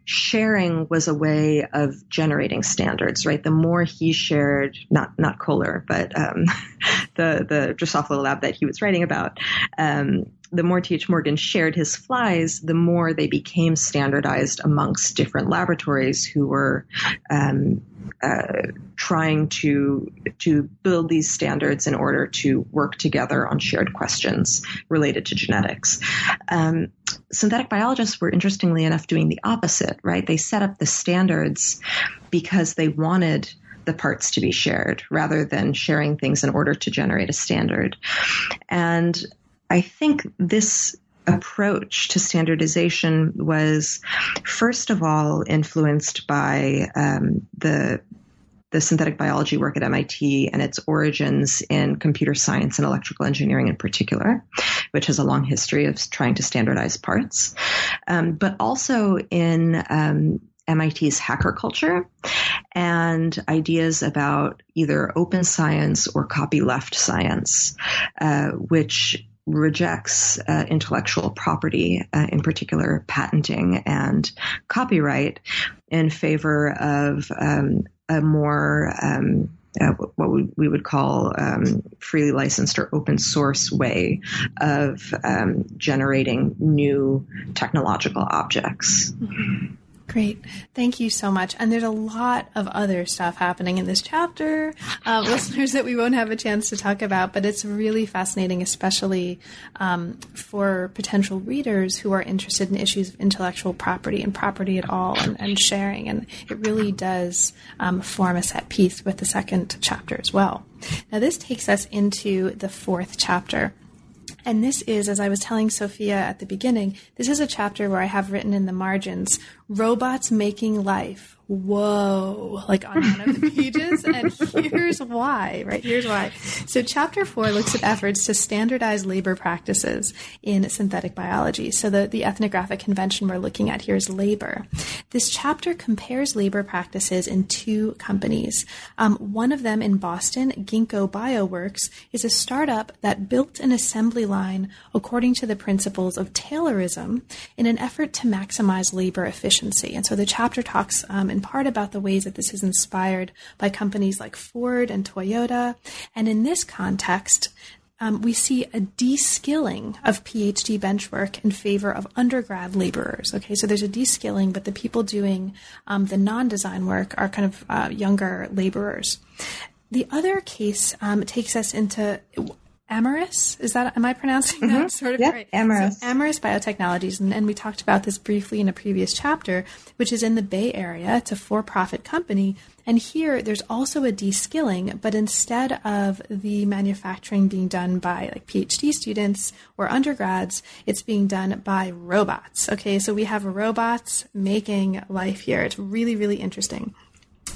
sharing was a way of generating standards, right? The more he shared, not not Kohler, but um, (laughs) the the Drosophila lab that he was writing about, um, the more T.H. Morgan shared his flies, the more they became standardized amongst different laboratories who were um, uh, trying to to build these standards in order to work together on shared questions related to genetics. Um, synthetic biologists were interestingly enough doing the opposite, right? They set up the standards because they wanted the parts to be shared rather than sharing things in order to generate a standard. And I think this approach to standardization was first of all influenced by um, the the synthetic biology work at MIT and its origins in computer science and electrical engineering in particular, which has a long history of trying to standardize parts, um, but also in um, MIT's hacker culture and ideas about either open science or copyleft science, uh, which rejects uh, intellectual property, uh, in particular patenting and copyright, in favor of um, a more um, uh, what we, would call um, freely licensed or open source way of um, generating new technological objects. Mm-hmm. Great. Thank you so much. And there's a lot of other stuff happening in this chapter, uh, (laughs) listeners, that we won't have a chance to talk about, but it's really fascinating, especially um, for potential readers who are interested in issues of intellectual property and property at all and, and sharing. And it really does um, form a set piece with the second chapter as well. Now, this takes us into the fourth chapter. And this is, as I was telling Sophia at the beginning, this is a chapter where I have written in the margins robots making life whoa, like on one of the (laughs) pages. and here's why, right? Here's why. So, chapter four looks at efforts to standardize labor practices in synthetic biology. So, the, the ethnographic convention we're looking at here is labor. This chapter compares labor practices in two companies. Um, one of them in Boston, Ginkgo Bioworks, is a startup that built an assembly line according to the principles of Taylorism in an effort to maximize labor efficiency. And so, the chapter talks um, in part about the ways that this is inspired by companies like Ford and Toyota. And in this context, um, we see a de-skilling of PhD bench work in favor of undergrad laborers. Okay, so there's a de-skilling, but the people doing um, the non-design work are kind of uh, younger laborers. The other case um, takes us into Amyris. Is that am I pronouncing that mm-hmm. sort of yep, right? Amyris. So Amyris Biotechnologies, and, and, we talked about this briefly in a previous chapter, which is in the Bay Area. It's a for-profit company, and here there's also a de-skilling, but instead of the manufacturing being done by like PhD students or undergrads, it's being done by robots. Okay, so we have robots making life here. It's really really interesting.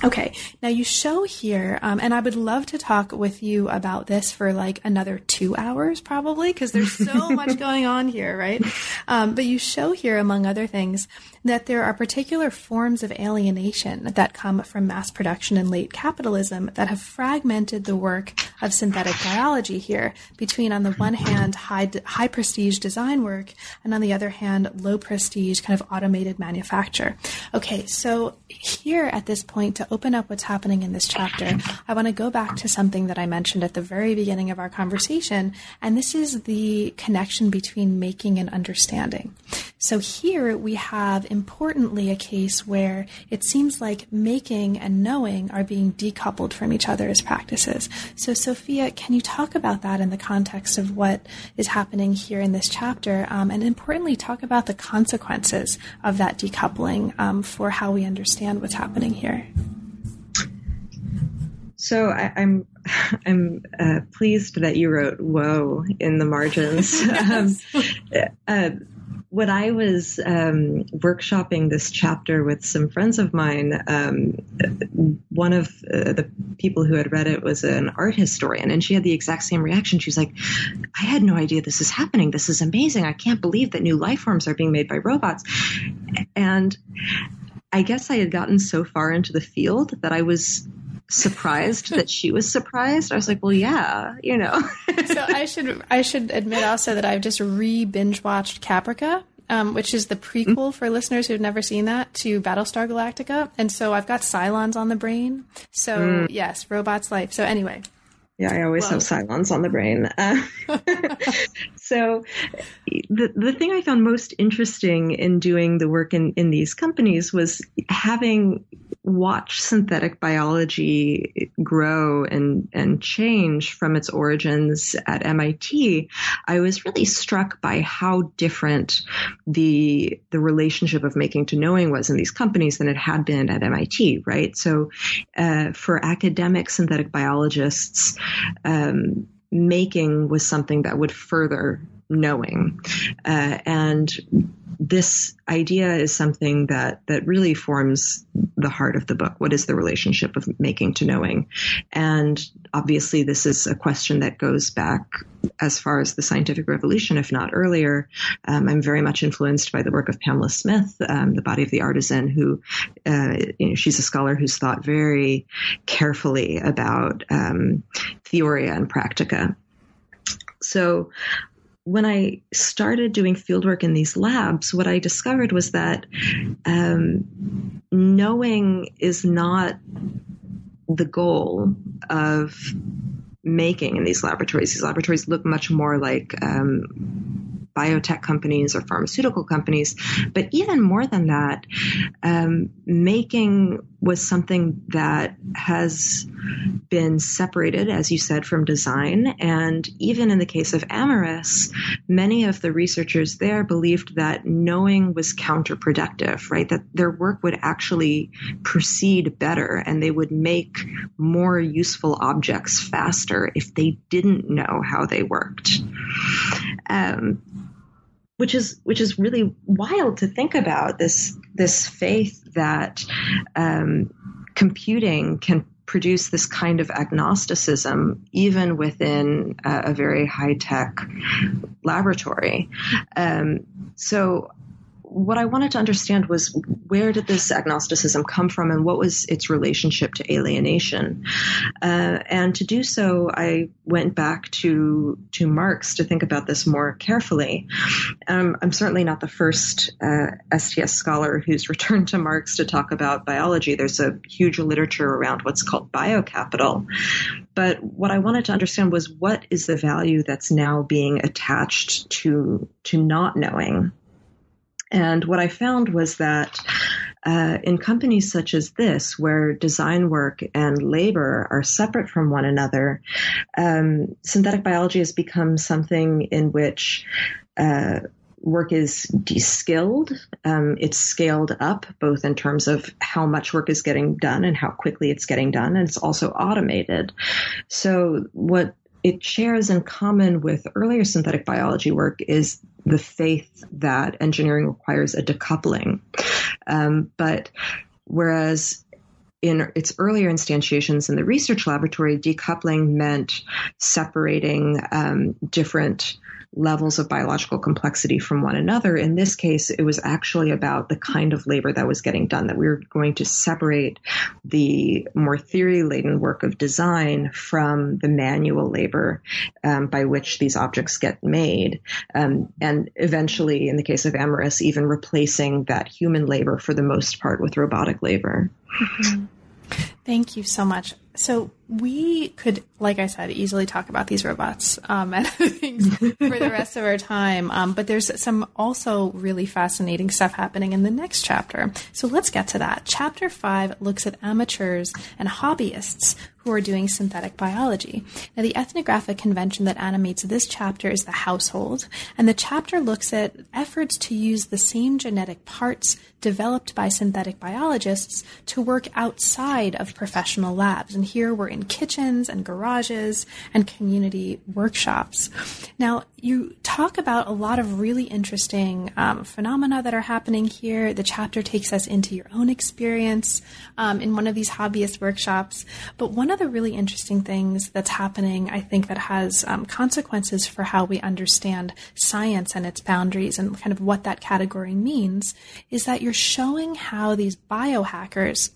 Okay, now you show here, um, and I would love to talk with you about this for like another two hours, probably, because there's so much (laughs) going on here, right? Um, but you show here, among other things, that there are particular forms of alienation that come from mass production and late capitalism that have fragmented the work of synthetic biology here between, on the one hand, high, high prestige design work, and on the other hand, low prestige kind of automated manufacture. Okay, so here at this point, to open up what's happening in this chapter, I want to go back to something that I mentioned at the very beginning of our conversation, and this is the connection between making and understanding. So here we have importantly a case where it seems like making and knowing are being decoupled from each other as practices. So, Sophia, can you talk about that in the context of what is happening here in this chapter? Um, and importantly, talk about the consequences of that decoupling um, for how we understand what's happening here. So I, am I'm, (laughs) I'm uh, pleased that you wrote "whoa" in the margins. (laughs) yes. um, uh, when I was um, workshopping this chapter with some friends of mine, um, one of uh, the people who had read it was an art historian, and she had the exact same reaction. She's like, I had no idea this is happening. This is amazing. I can't believe that new life forms are being made by robots. And I guess I had gotten so far into the field that I was surprised that she was surprised. I was like, well, yeah, you know. (laughs) so I should I should admit also that I've just re binge watched Caprica. Um, which is the prequel for listeners who've never seen that to Battlestar Galactica, and so I've got Cylons on the brain. So mm. yes, robots' life. So anyway, yeah, I always have Cylons on the brain. Uh, (laughs) so, the the thing I found most interesting in doing the work in in these companies was having watch synthetic biology grow and, and change from its origins at MIT, I was really struck by how different the, the relationship of making to knowing was in these companies than it had been at MIT, right? So, uh, for academic synthetic biologists, um, making was something that would further knowing. Uh, and this idea is something that that really forms the heart of the book. What is the relationship of making to knowing? And obviously, this is a question that goes back as far as the scientific revolution, if not earlier. Um, I'm very much influenced by the work of Pamela Smith, um, The Body of the Artisan, who uh, you know, she's a scholar who's thought very carefully about um, theoria and practica. So when I started doing fieldwork in these labs, what I discovered was that um, knowing is not the goal of making in these laboratories. These laboratories look much more like um, biotech companies or pharmaceutical companies. But even more than that, um, making was something that has been separated, as you said, from design. And even in the case of Amyris, many of the researchers there believed that knowing was counterproductive, right? That their work would actually proceed better and they would make more useful objects faster if they didn't know how they worked. Um, which is which is really wild to think about this this faith that um, computing can produce this kind of agnosticism even within a, very high tech laboratory. Um, so what I wanted to understand was where did this agnosticism come from and what was its relationship to alienation? Uh, and to do so, I went back to to Marx to think about this more carefully. Um, I'm certainly not the first uh, STS scholar who's (laughs) returned to Marx to talk about biology. There's a huge literature around what's called biocapital. But what I wanted to understand was what is the value that's now being attached to to not knowing and what I found was that uh, in companies such as this, where design work and labor are separate from one another, um, synthetic biology has become something in which uh, work is de-skilled. Um, it's scaled up both in terms of how much work is getting done and how quickly it's getting done, and it's also automated. So what it shares in common with earlier synthetic biology work is the faith that engineering requires a decoupling. Um, but whereas in its earlier instantiations in the research laboratory, decoupling meant separating um, different levels of biological complexity from one another. In this case, it was actually about the kind of labor that was getting done, that we were going to separate the more theory laden work of design from the manual labor um, by which these objects get made. Um, and eventually, in the case of Amyris, even replacing that human labor for the most part with robotic labor. Mm-hmm. Thank you so much. So we could, like I said, easily talk about these robots um, (laughs) and things for the rest of our time. Um, but there's some also really fascinating stuff happening in the next chapter. So let's get to that. Chapter five looks at amateurs and hobbyists who are doing synthetic biology. Now, the ethnographic convention that animates this chapter is the household, and the chapter looks at efforts to use the same genetic parts developed by synthetic biologists to work outside of professional labs. And here we're in kitchens and garages and community workshops. Now, you talk about a lot of really interesting um, phenomena that are happening here. The chapter takes us into your own experience um, in one of these hobbyist workshops. But one of the really interesting things that's happening, I think, that has um, consequences for how we understand science and its boundaries and kind of what that category means is that you're showing how these biohackers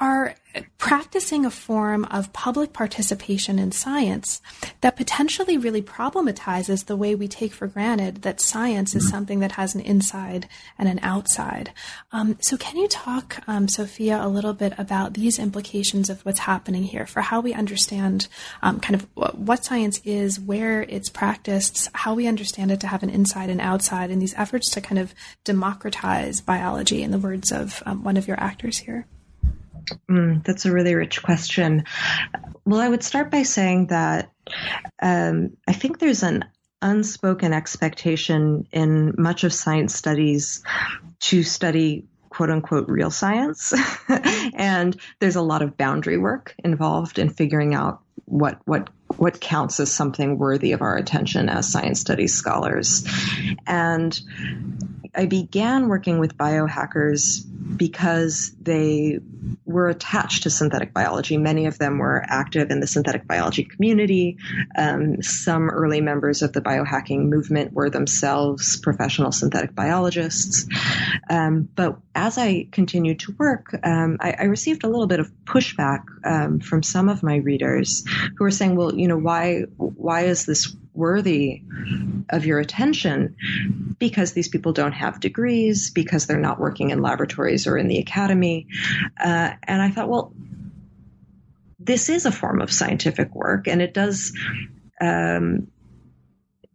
are practicing a form of public participation in science that potentially really problematizes the way we take for granted that science is something that has an inside and an outside. Um, so, can you talk, um, Sophia, a little bit about these implications of what's happening here for how we understand um, kind of what science is, where it's practiced, how we understand it to have an inside and outside, and these efforts to kind of democratize biology, in the words of um, one of your actors here? Mm, that's a really rich question. Well, I would start by saying that um, I think there's an unspoken expectation in much of science studies to study quote unquote real science. (laughs) and there's a lot of boundary work involved in figuring out what, what, what counts as something worthy of our attention as science studies scholars. And I began working with biohackers because they were attached to synthetic biology. Many of them were active in the synthetic biology community. Um, some early members of the biohacking movement were themselves professional synthetic biologists. Um, but as I continued to work, um, I, I, received a little bit of pushback um, from some of my readers who were saying, "Well, you know, why why is this worthy of your attention because these people don't have degrees, because they're not working in laboratories or in the academy. Uh, and I thought, well, this is a form of scientific work, and it does um,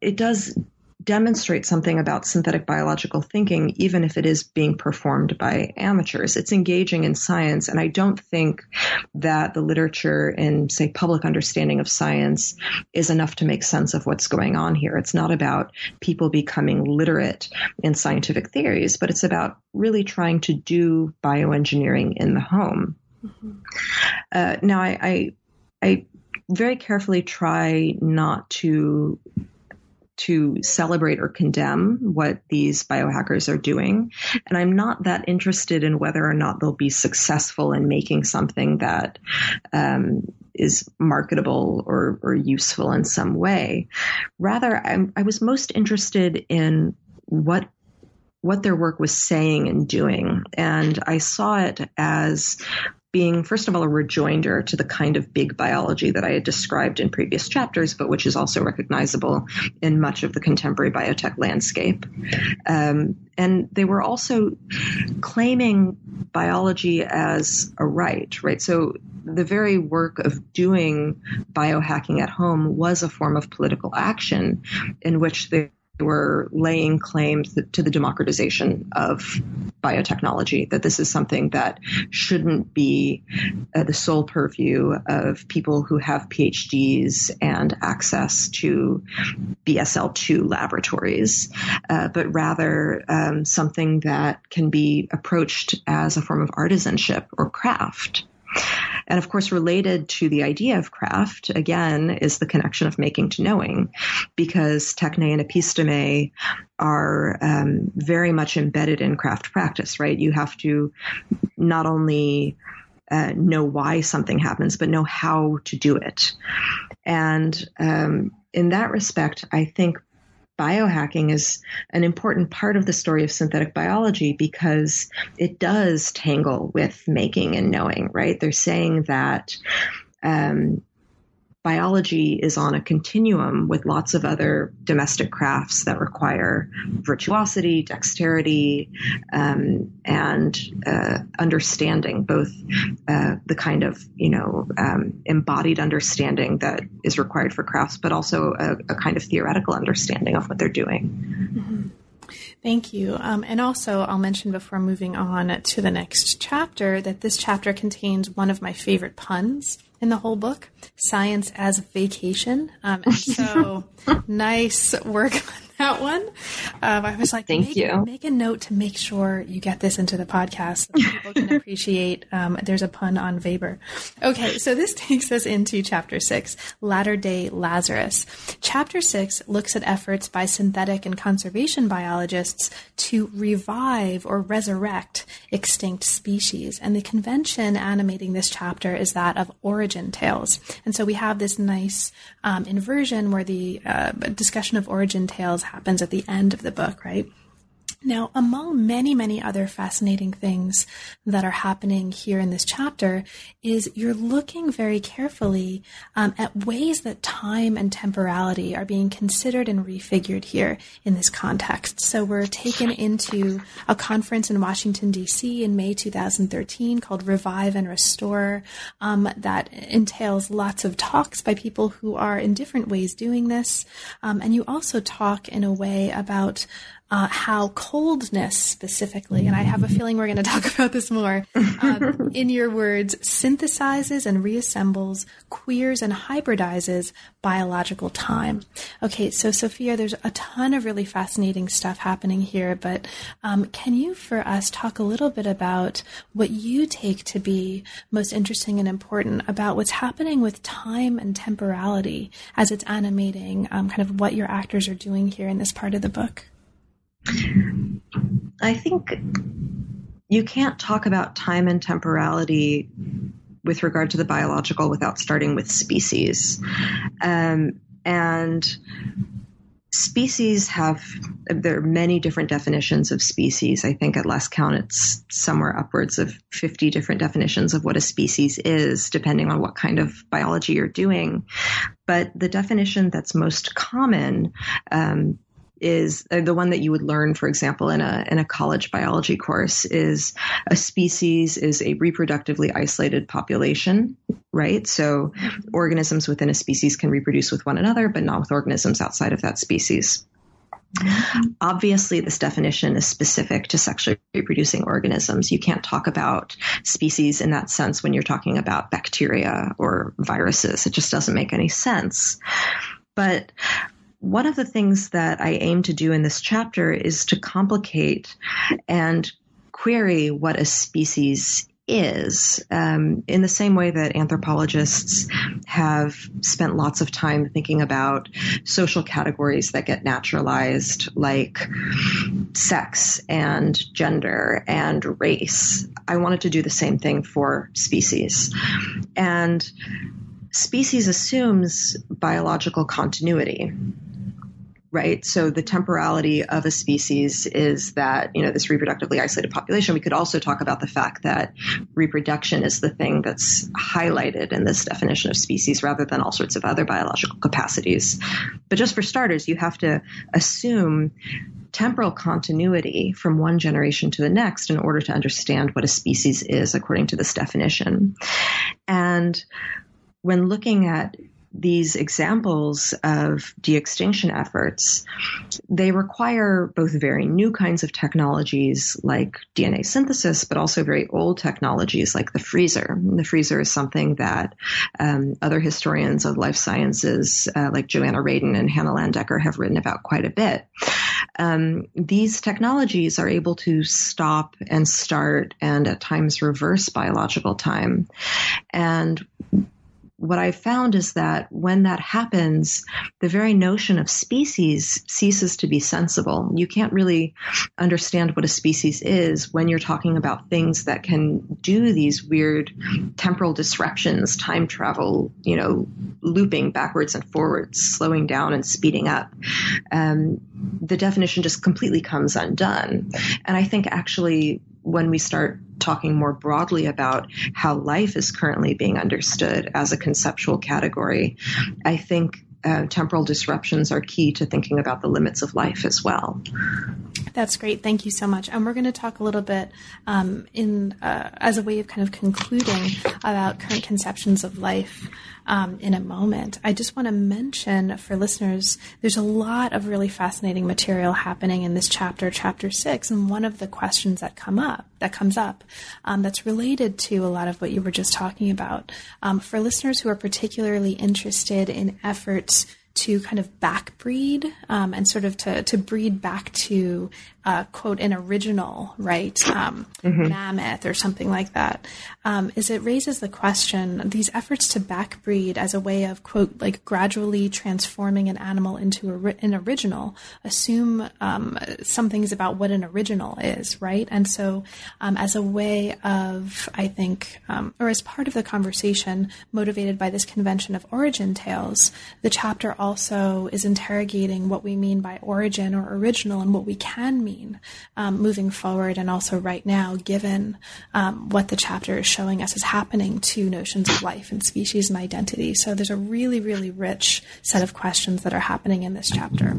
it does demonstrate something about synthetic biological thinking, even if it is being performed by amateurs. It's engaging in science, and I don't think that the literature in, say, public understanding of science is enough to make sense of what's going on here. It's not about people becoming literate in scientific theories, but it's about really trying to do bioengineering in the home. Mm-hmm. Uh, now, I, I, I very carefully try not to to celebrate or condemn what these biohackers are doing. And I'm not that interested in whether or not they'll be successful in making something that um, is marketable or, or useful in some way. Rather, I'm, I was most interested in what what their work was saying and doing. And I saw it as being, first of all, a rejoinder to the kind of big biology that I had described in previous chapters, but which is also recognizable in much of the contemporary biotech landscape. Um, and they were also claiming biology as a right, right? So the very work of doing biohacking at home was a form of political action in which they were laying claim to the democratization of biotechnology, that this is something that shouldn't be uh, the sole purview of people who have PhDs and access to BSL 2 laboratories, uh, but rather um, something that can be approached as a form of artisanship or craft. And of course, related to the idea of craft, again, is the connection of making to knowing, because techne and episteme are um, very much embedded in craft practice, right? You have to not only uh, know why something happens, but know how to do it. And um, in that respect, I think biohacking is an important part of the story of synthetic biology because it does tangle with making and knowing, right? They're saying that um, biology is on a continuum with lots of other domestic crafts that require virtuosity, dexterity, um, and uh, understanding, both uh, the kind of you know um, embodied understanding that is required for crafts, but also a, a, kind of theoretical understanding of what they're doing. Mm-hmm. Thank you. Um, and also, I'll mention before moving on to the next chapter that this chapter contains one of my favorite puns in the whole book science as vacation. Um, and so (laughs) nice work on that one. Um, I was like, thank make, you. Make a note to make sure you get this into the podcast so people can (laughs) appreciate. Um, there's a pun on Weber. Okay, so this (laughs) takes us into chapter six, Latter Day Lazarus. Chapter six looks at efforts by synthetic and conservation biologists to revive or resurrect extinct species, and the convention animating this chapter is that of origin tales. And so we have this nice um, inversion where the uh, discussion of origin tales happens at the end of the book, right? Now, among many, many other fascinating things that are happening here in this chapter is you're looking very carefully um, at ways that time and temporality are being considered and refigured here in this context. So we're taken into a conference in Washington, D.C. in May 2013 called Revive and Restore um, that entails lots of talks by people who are in different ways doing this. Um, and you also talk in a way about uh, how coldness specifically, and I have a feeling we're going (laughs) to talk about this more, um, in your words, synthesizes and reassembles, queers and hybridizes biological time. Okay, so Sophia, there's a ton of really fascinating stuff happening here, but um, can you, for us, talk a little bit about what you take to be most interesting and important about what's happening with time and temporality as it's animating um, kind of what your actors are doing here in this part of the book? I think you can't talk about time and temporality with regard to the biological without starting with species. Um, and species have there are many different definitions of species i think at last count it's somewhere upwards of 50 different definitions of what a species is depending on what kind of biology you're doing but the definition that's most common um, is uh, the one that you would learn, for example, in a in a college biology course is a species is a reproductively isolated population, right? So organisms within a species can reproduce with one another, but not with organisms outside of that species. Obviously, this definition is specific to sexually reproducing organisms. You can't talk about species in that sense when you're talking about bacteria or viruses. It just doesn't make any sense. But one of the things that I aim to do in this chapter is to complicate and query what a species is, um, in the same way that anthropologists have spent lots of time thinking about social categories that get naturalized, like sex and gender and race. I wanted to do the same thing for species. And species assumes biological continuity right? So the temporality of a species is that, you know, this reproductively isolated population. We could also talk about the fact that reproduction is the thing that's highlighted in this definition of species rather than all sorts of other biological capacities. But just for starters, you have to assume temporal continuity from one generation to the next in order to understand what a species is according to this definition. And when looking at these examples of de-extinction efforts, they require both very new kinds of technologies like DNA synthesis, but also very old technologies like the freezer. The freezer is something that um, other historians of life sciences, uh, like Joanna Radin and Hannah Landecker, have written about quite a bit. Um, these technologies are able to stop and start and at times reverse biological time. And what I found is that when that happens, the very notion of species ceases to be sensible. You can't really understand what a species is when you're talking about things that can do these weird temporal disruptions, time travel, you know, looping backwards and forwards, slowing down and speeding up. Um, the definition just completely comes undone. And I think actually when we start talking more broadly about how life is currently being understood as a conceptual category, I think uh, temporal disruptions are key to thinking about the limits of life as well. That's great. Thank you so much. And we're going to talk a little bit um, in uh, as a way of kind of concluding about current conceptions of life um, in a moment. I just want to mention for listeners, there's a lot of really fascinating material happening in this chapter, chapter six, and one of the questions that come up that comes up um, that's related to a lot of what you were just talking about. Um, for listeners who are particularly interested in efforts to kind of backbreed um, and sort of to, to breed back to uh, quote an original right um, mm-hmm. mammoth or something like that um, is it raises the question these efforts to backbreed as a way of quote like gradually transforming an animal into a, an original assume um, some things about what an original is right and so um, as a way of I think um, or as part of the conversation motivated by this convention of origin tales the chapter also is interrogating what we mean by origin or original and what we can mean mean um, moving forward and also right now, given um, what the chapter is showing us is happening to notions of life and species and identity. So there's a really, really rich set of questions that are happening in this chapter.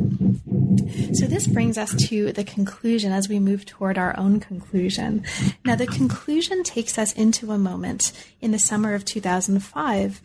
So this brings us to the conclusion as we move toward our own conclusion. Now, the conclusion takes us into a moment in the summer of 2005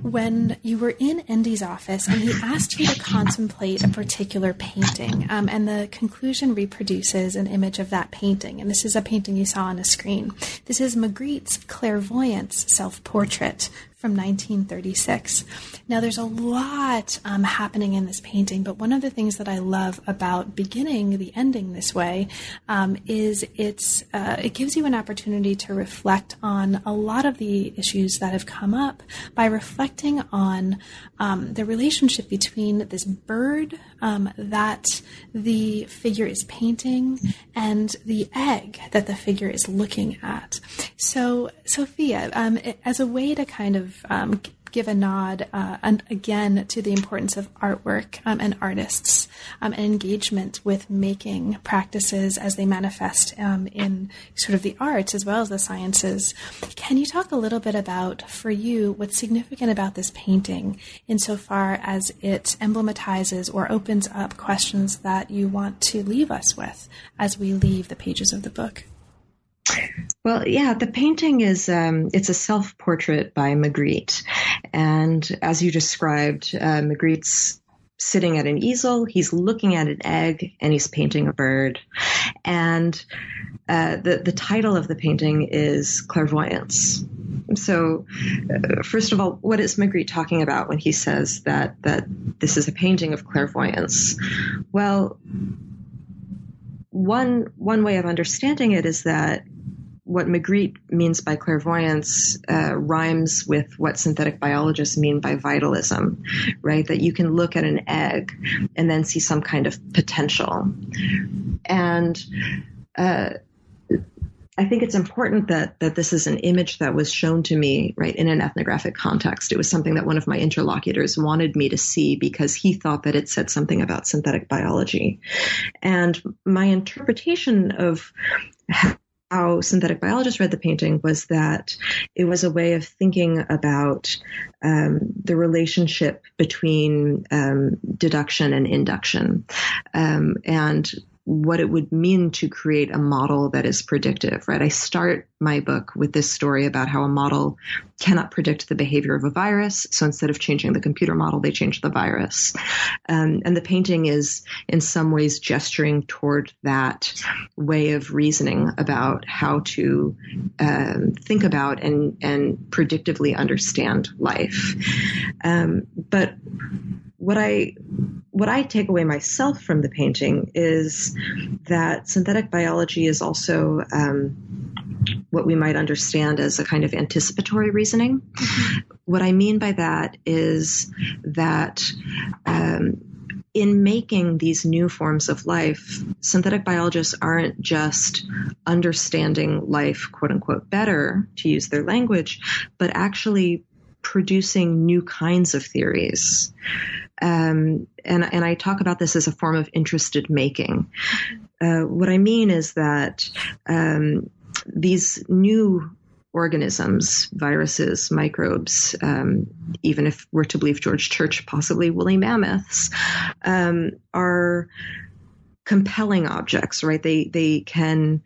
when you were in Endy's office and he asked you to contemplate a particular painting. Um, and the conclusion reproduces an image of that painting. And this is a painting you saw on a screen. This is Magritte's Clairvoyance self portrait from 1936. Now, there's a lot um, happening in this painting, but one of the things that I love about beginning the ending this way um, is it's uh, it gives you an opportunity to reflect on a lot of the issues that have come up by reflecting on um, the relationship between this bird um, that the figure is painting and the egg that the figure is looking at. So, Sophia, um, as a way to kind of um, give a nod uh, and again to the importance of artwork um, and artists um, and engagement with making practices as they manifest um, in sort of the arts as well as the sciences. Can you talk a little bit about, for you, what's significant about this painting insofar as it emblematizes or opens up questions that you want to leave us with as we leave the pages of the book? Well, yeah, the painting is um, it's a self portrait by Magritte, and as you described, uh, Magritte's sitting at an easel. He's looking at an egg, and he's painting a bird. And uh, the the title of the painting is clairvoyance. So, uh, first of all, what is Magritte talking about when he says that that this is a painting of clairvoyance? Well, one one way of understanding it is that what Magritte means by clairvoyance uh, rhymes with what synthetic biologists mean by vitalism, right? That you can look at an egg and then see some kind of potential. And uh, I think it's important that that this is an image that was shown to me right in an ethnographic context. It was something that one of my interlocutors wanted me to see because he thought that it said something about synthetic biology. And my interpretation of how synthetic biologists read the painting was that it was a way of thinking about um, the relationship between um, deduction and induction. Um, and what it would mean to create a model that is predictive, right? I start my book with this story about how a model cannot predict the behavior of a virus. So instead of changing the computer model, they change the virus. Um, and the painting is in some ways gesturing toward that way of reasoning about how to um, think about and, and predictively understand life. Um, but what I what I take away myself from the painting is that synthetic biology is also um, what we might understand as a kind of anticipatory reasoning. Mm-hmm. What I mean by that is that. Um, in making these new forms of life, synthetic biologists aren't just understanding life, quote unquote, better, to use their language, but actually producing new kinds of theories. Um, and, and I talk about this as a form of interested making. Uh, what I mean is that um, these new organisms, viruses, microbes, um, even if we're to believe George Church, possibly woolly mammoths, um, are compelling objects, right? They they can,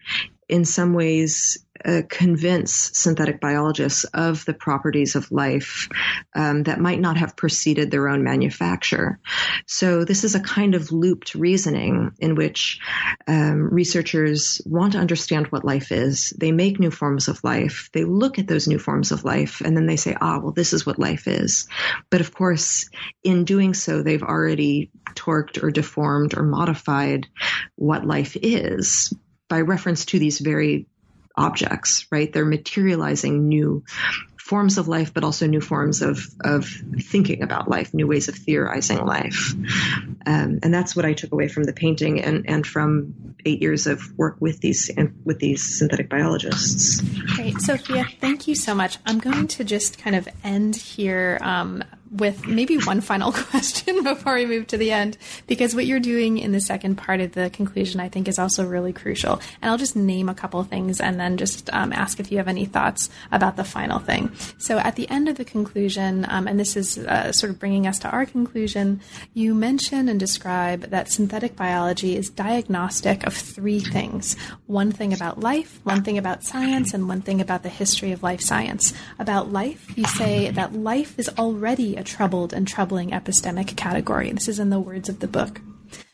in some ways, uh, convince synthetic biologists of the properties of life um, that might not have preceded their own manufacture. So this is a kind of looped reasoning in which um, researchers want to understand what life is. They make new forms of life. They look at those new forms of life and then they say, ah, well, this is what life is. But of course, in doing so, they've already torqued or deformed or modified what life is by reference to these very objects, right? They're materializing new forms of life, but also new forms of, of thinking about life, new ways of theorizing life. Um, and that's what I took away from the painting and, and from eight years of work with these with these synthetic biologists. Great, Sophia, thank you so much. I'm going to just kind of end here um, with maybe one final (laughs) question before we move to the end, because what you're doing in the second part of the conclusion, I think, is also really crucial. And I'll just name a couple things and then just um, ask if you have any thoughts about the final thing. So at the end of the conclusion, um, and this is uh, sort of bringing us to our conclusion, you mention and describe that synthetic biology is diagnostic of three things one thing about life, one thing about science, and one thing about the history of life science. About life, you say that life is already a troubled and troubling epistemic category. This is in the words of the book.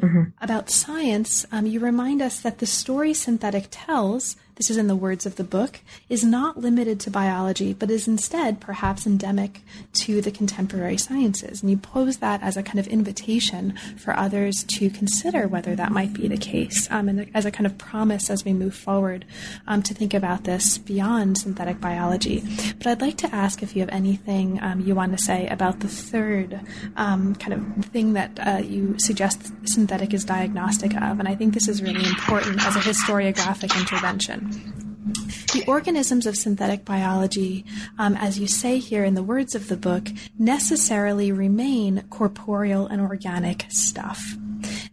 Mm-hmm. About science, um, you remind us that the story synthetic tells this is in the words of the book, is not limited to biology, but is instead perhaps endemic to the contemporary sciences. And you pose that as a kind of invitation for others to consider whether that might be the case, um, and as a kind of promise as we move forward um, to think about this beyond synthetic biology. But I'd like to ask if you have anything um, you want to say about the third um, kind of thing that uh, you suggest synthetic is diagnostic of. And I think this is really important as a historiographic intervention. The organisms of synthetic biology, um, as you say here in the words of the book, necessarily remain corporeal and organic stuff.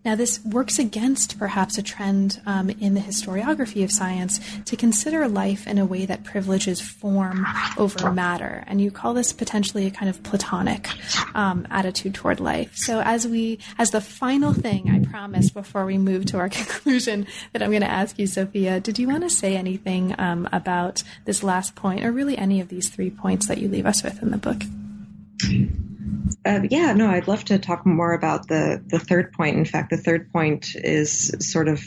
Now, this works against perhaps a trend um, in the historiography of science to consider life in a way that privileges form over matter. And you call this potentially a kind of Platonic um, attitude toward life. So, as we, as the final thing I promise before we move to our (laughs) conclusion that I'm going to ask you, Sophia, did you want to say anything um, about this last point, or really any of these three points that you leave us with in the book? Uh, yeah, no, I'd love to talk more about the, the third point. In fact, the third point is sort of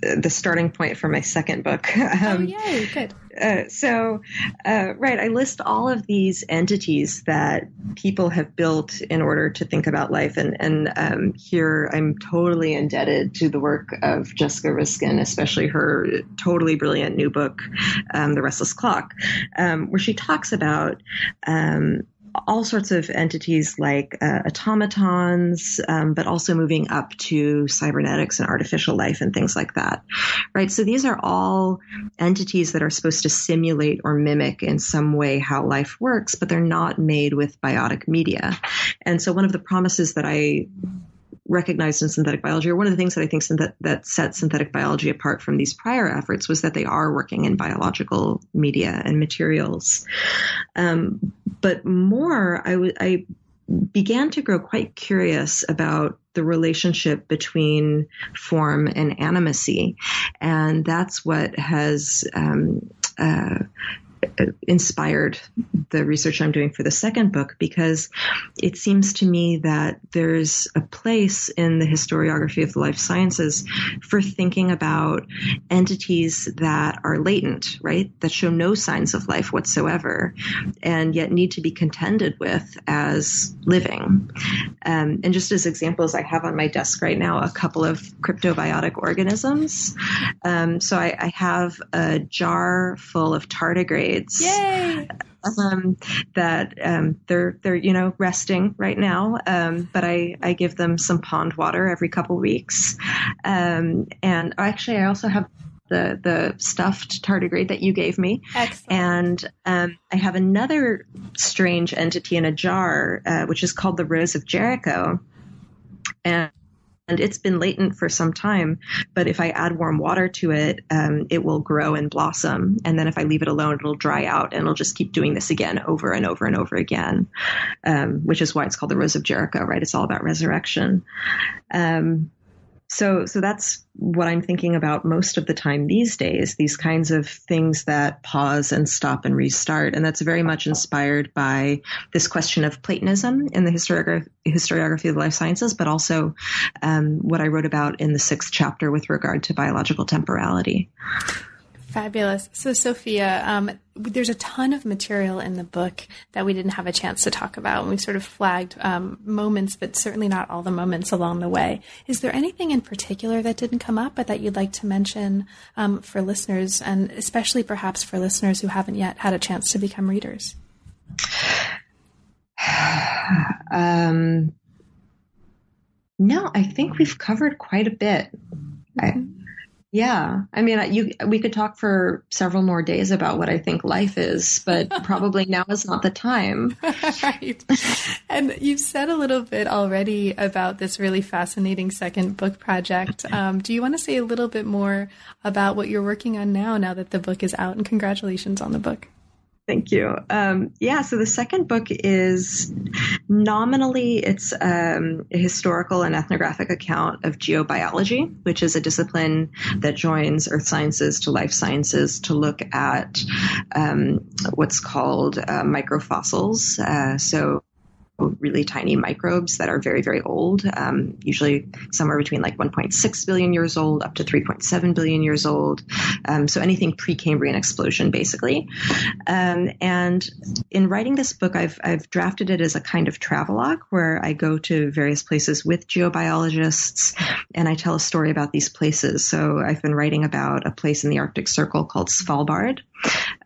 the starting point for my second book. Oh, (laughs) um, oh, yay, good. Uh, so, uh, right, I list all of these entities that people have built in order to think about life. And, and um, here I'm totally indebted to the work of Jessica Riskin, especially her totally brilliant new book, um, The Restless Clock, um, where she talks about um, all sorts of entities like uh, automatons, um, but also moving up to cybernetics and artificial life and things like that, right? So these are all entities that are supposed to simulate or mimic in some way how life works, but they're not made with biotic media. And so one of the promises that I recognized in synthetic biology, or one of the things that I think that, that set synthetic biology apart from these prior efforts was that they are working in biological media and materials. Um, but more, I, w- I began to grow quite curious about the relationship between form and animacy. And that's what has um, uh, inspired the research I'm doing for the second book because it seems to me that there's a place in the historiography of the life sciences for thinking about entities that are latent, right? That show no signs of life whatsoever and yet need to be contended with as living. Um, and just as examples, I have on my desk right now a couple of cryptobiotic organisms. Um, so I, I have a jar full of tardigrades grades. Yay! Um, that um, they're they're you know resting right now, um, but I I give them some pond water every couple weeks, um, and actually I also have the the stuffed tardigrade that you gave me. Excellent. And um, I have another strange entity in a jar, uh, which is called the Rose of Jericho, and and it's been latent for some time. But if I add warm water to it, um, it will grow and blossom. And then if I leave it alone, it'll dry out and it'll just keep doing this again over and over and over again, um, which is why it's called the Rose of Jericho, right? It's all about resurrection. Um, so, so that's what I'm thinking about most of the time these days, these kinds of things that pause and stop and restart. And that's very much inspired by this question of Platonism in the historiography, of the life sciences, but also um, what I wrote about in the sixth chapter with regard to biological temporality. Fabulous. So, Sophia, um, there's a ton of material in the book that we didn't have a chance to talk about. And we've sort of flagged um, moments, but certainly not all the moments along the way. Is there anything in particular that didn't come up, but that you'd like to mention um, for listeners, and especially perhaps for listeners who haven't yet had a chance to become readers? (sighs) Um, no, I think we've covered quite a bit. Mm-hmm. I, yeah, I mean, you we could talk for several more days about what I think life is, but (laughs) probably now is not the time. (laughs) right. And you've said a little bit already about this really fascinating second book project. Um, do you want to say a little bit more about what you're working on now? Now that the book is out, and congratulations on the book. Thank you. Um, yeah, so the second book is nominally it's um, a historical and ethnographic account of geobiology, which is a discipline that joins earth sciences to life sciences to look at um, what's called uh, microfossils. Uh, so really tiny microbes that are very, very old, um, usually somewhere between like 1.6 billion years old up to 3.7 billion years old. Um, so anything pre-Cambrian explosion, basically. Um, and in writing this book, I've, I've drafted it as a kind of travelogue where I go to various places with geobiologists and I tell a story about these places. So I've been writing about a place in the Arctic Circle called Svalbard.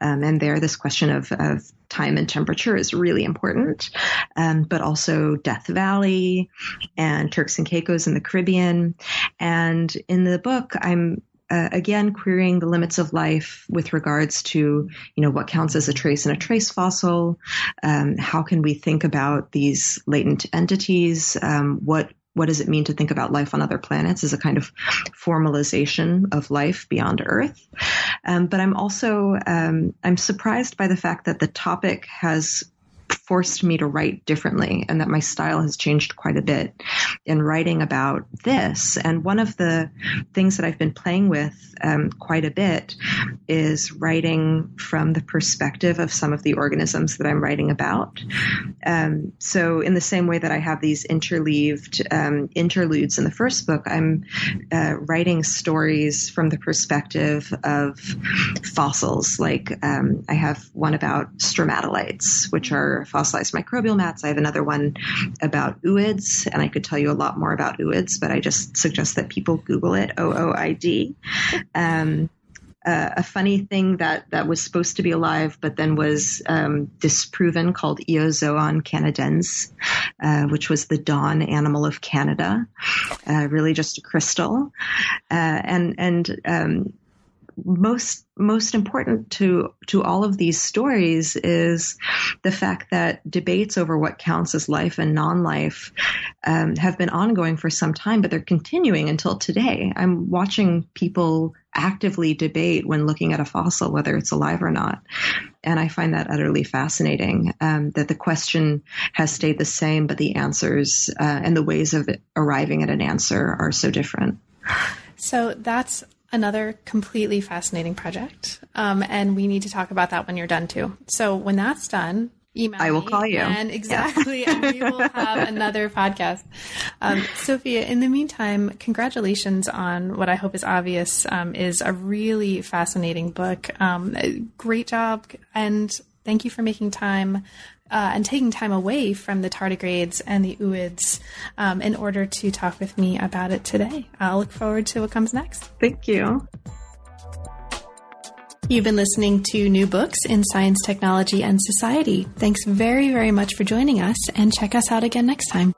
Um, and there, this question of, of time and temperature is really important, um, but also Death Valley and Turks and Caicos in the Caribbean. And in the book, I'm uh, again querying the limits of life with regards to you know what counts as a trace and a trace fossil. Um, how can we think about these latent entities? Um, what what does it mean to think about life on other planets as a kind of formalization of life beyond Earth? Um, but I'm also um, I'm surprised by the fact that the topic has forced me to write differently and that my style has changed quite a bit in writing about this. And one of the things that I've been playing with um, quite a bit is writing from the perspective of some of the organisms that I'm writing about. Um, so, in the same way that I have these interleaved um, interludes in the first book, I'm uh, writing stories from the perspective of fossils. Like um, I have one about stromatolites, which are fossilized microbial mats. I have another one about ooids, and I could tell you a lot more about ooids, but I just suggest that people Google it, O O I D. Um, uh, a funny thing that, that was supposed to be alive but then was um, disproven called Eozoon canadense, uh, which was the dawn animal of Canada, uh, really just a crystal. Uh, and and um, most most important to to all of these stories is the fact that debates over what counts as life and non-life um, have been ongoing for some time, but they're continuing until today. I'm watching people actively debate when looking at a fossil whether it's alive or not, and I find that utterly fascinating. Um, that the question has stayed the same, but the answers uh, and the ways of arriving at an answer are so different. So that's another completely fascinating project. Um, and we need to talk about that when you're done too. So when that's done, email I will call you. And exactly. Yeah. and we will (laughs) have another podcast. Um, Sophia, in the meantime, congratulations on what I hope is obvious, um, is a really fascinating book. Um, great job. And thank you for making time uh, and taking time away from the tardigrades and the ooids um, in order to talk with me about it today. I'll look forward to what comes next. Thank you. You've been listening to New Books in Science, Technology, and Society. Thanks very, very much for joining us, and check us out again next time.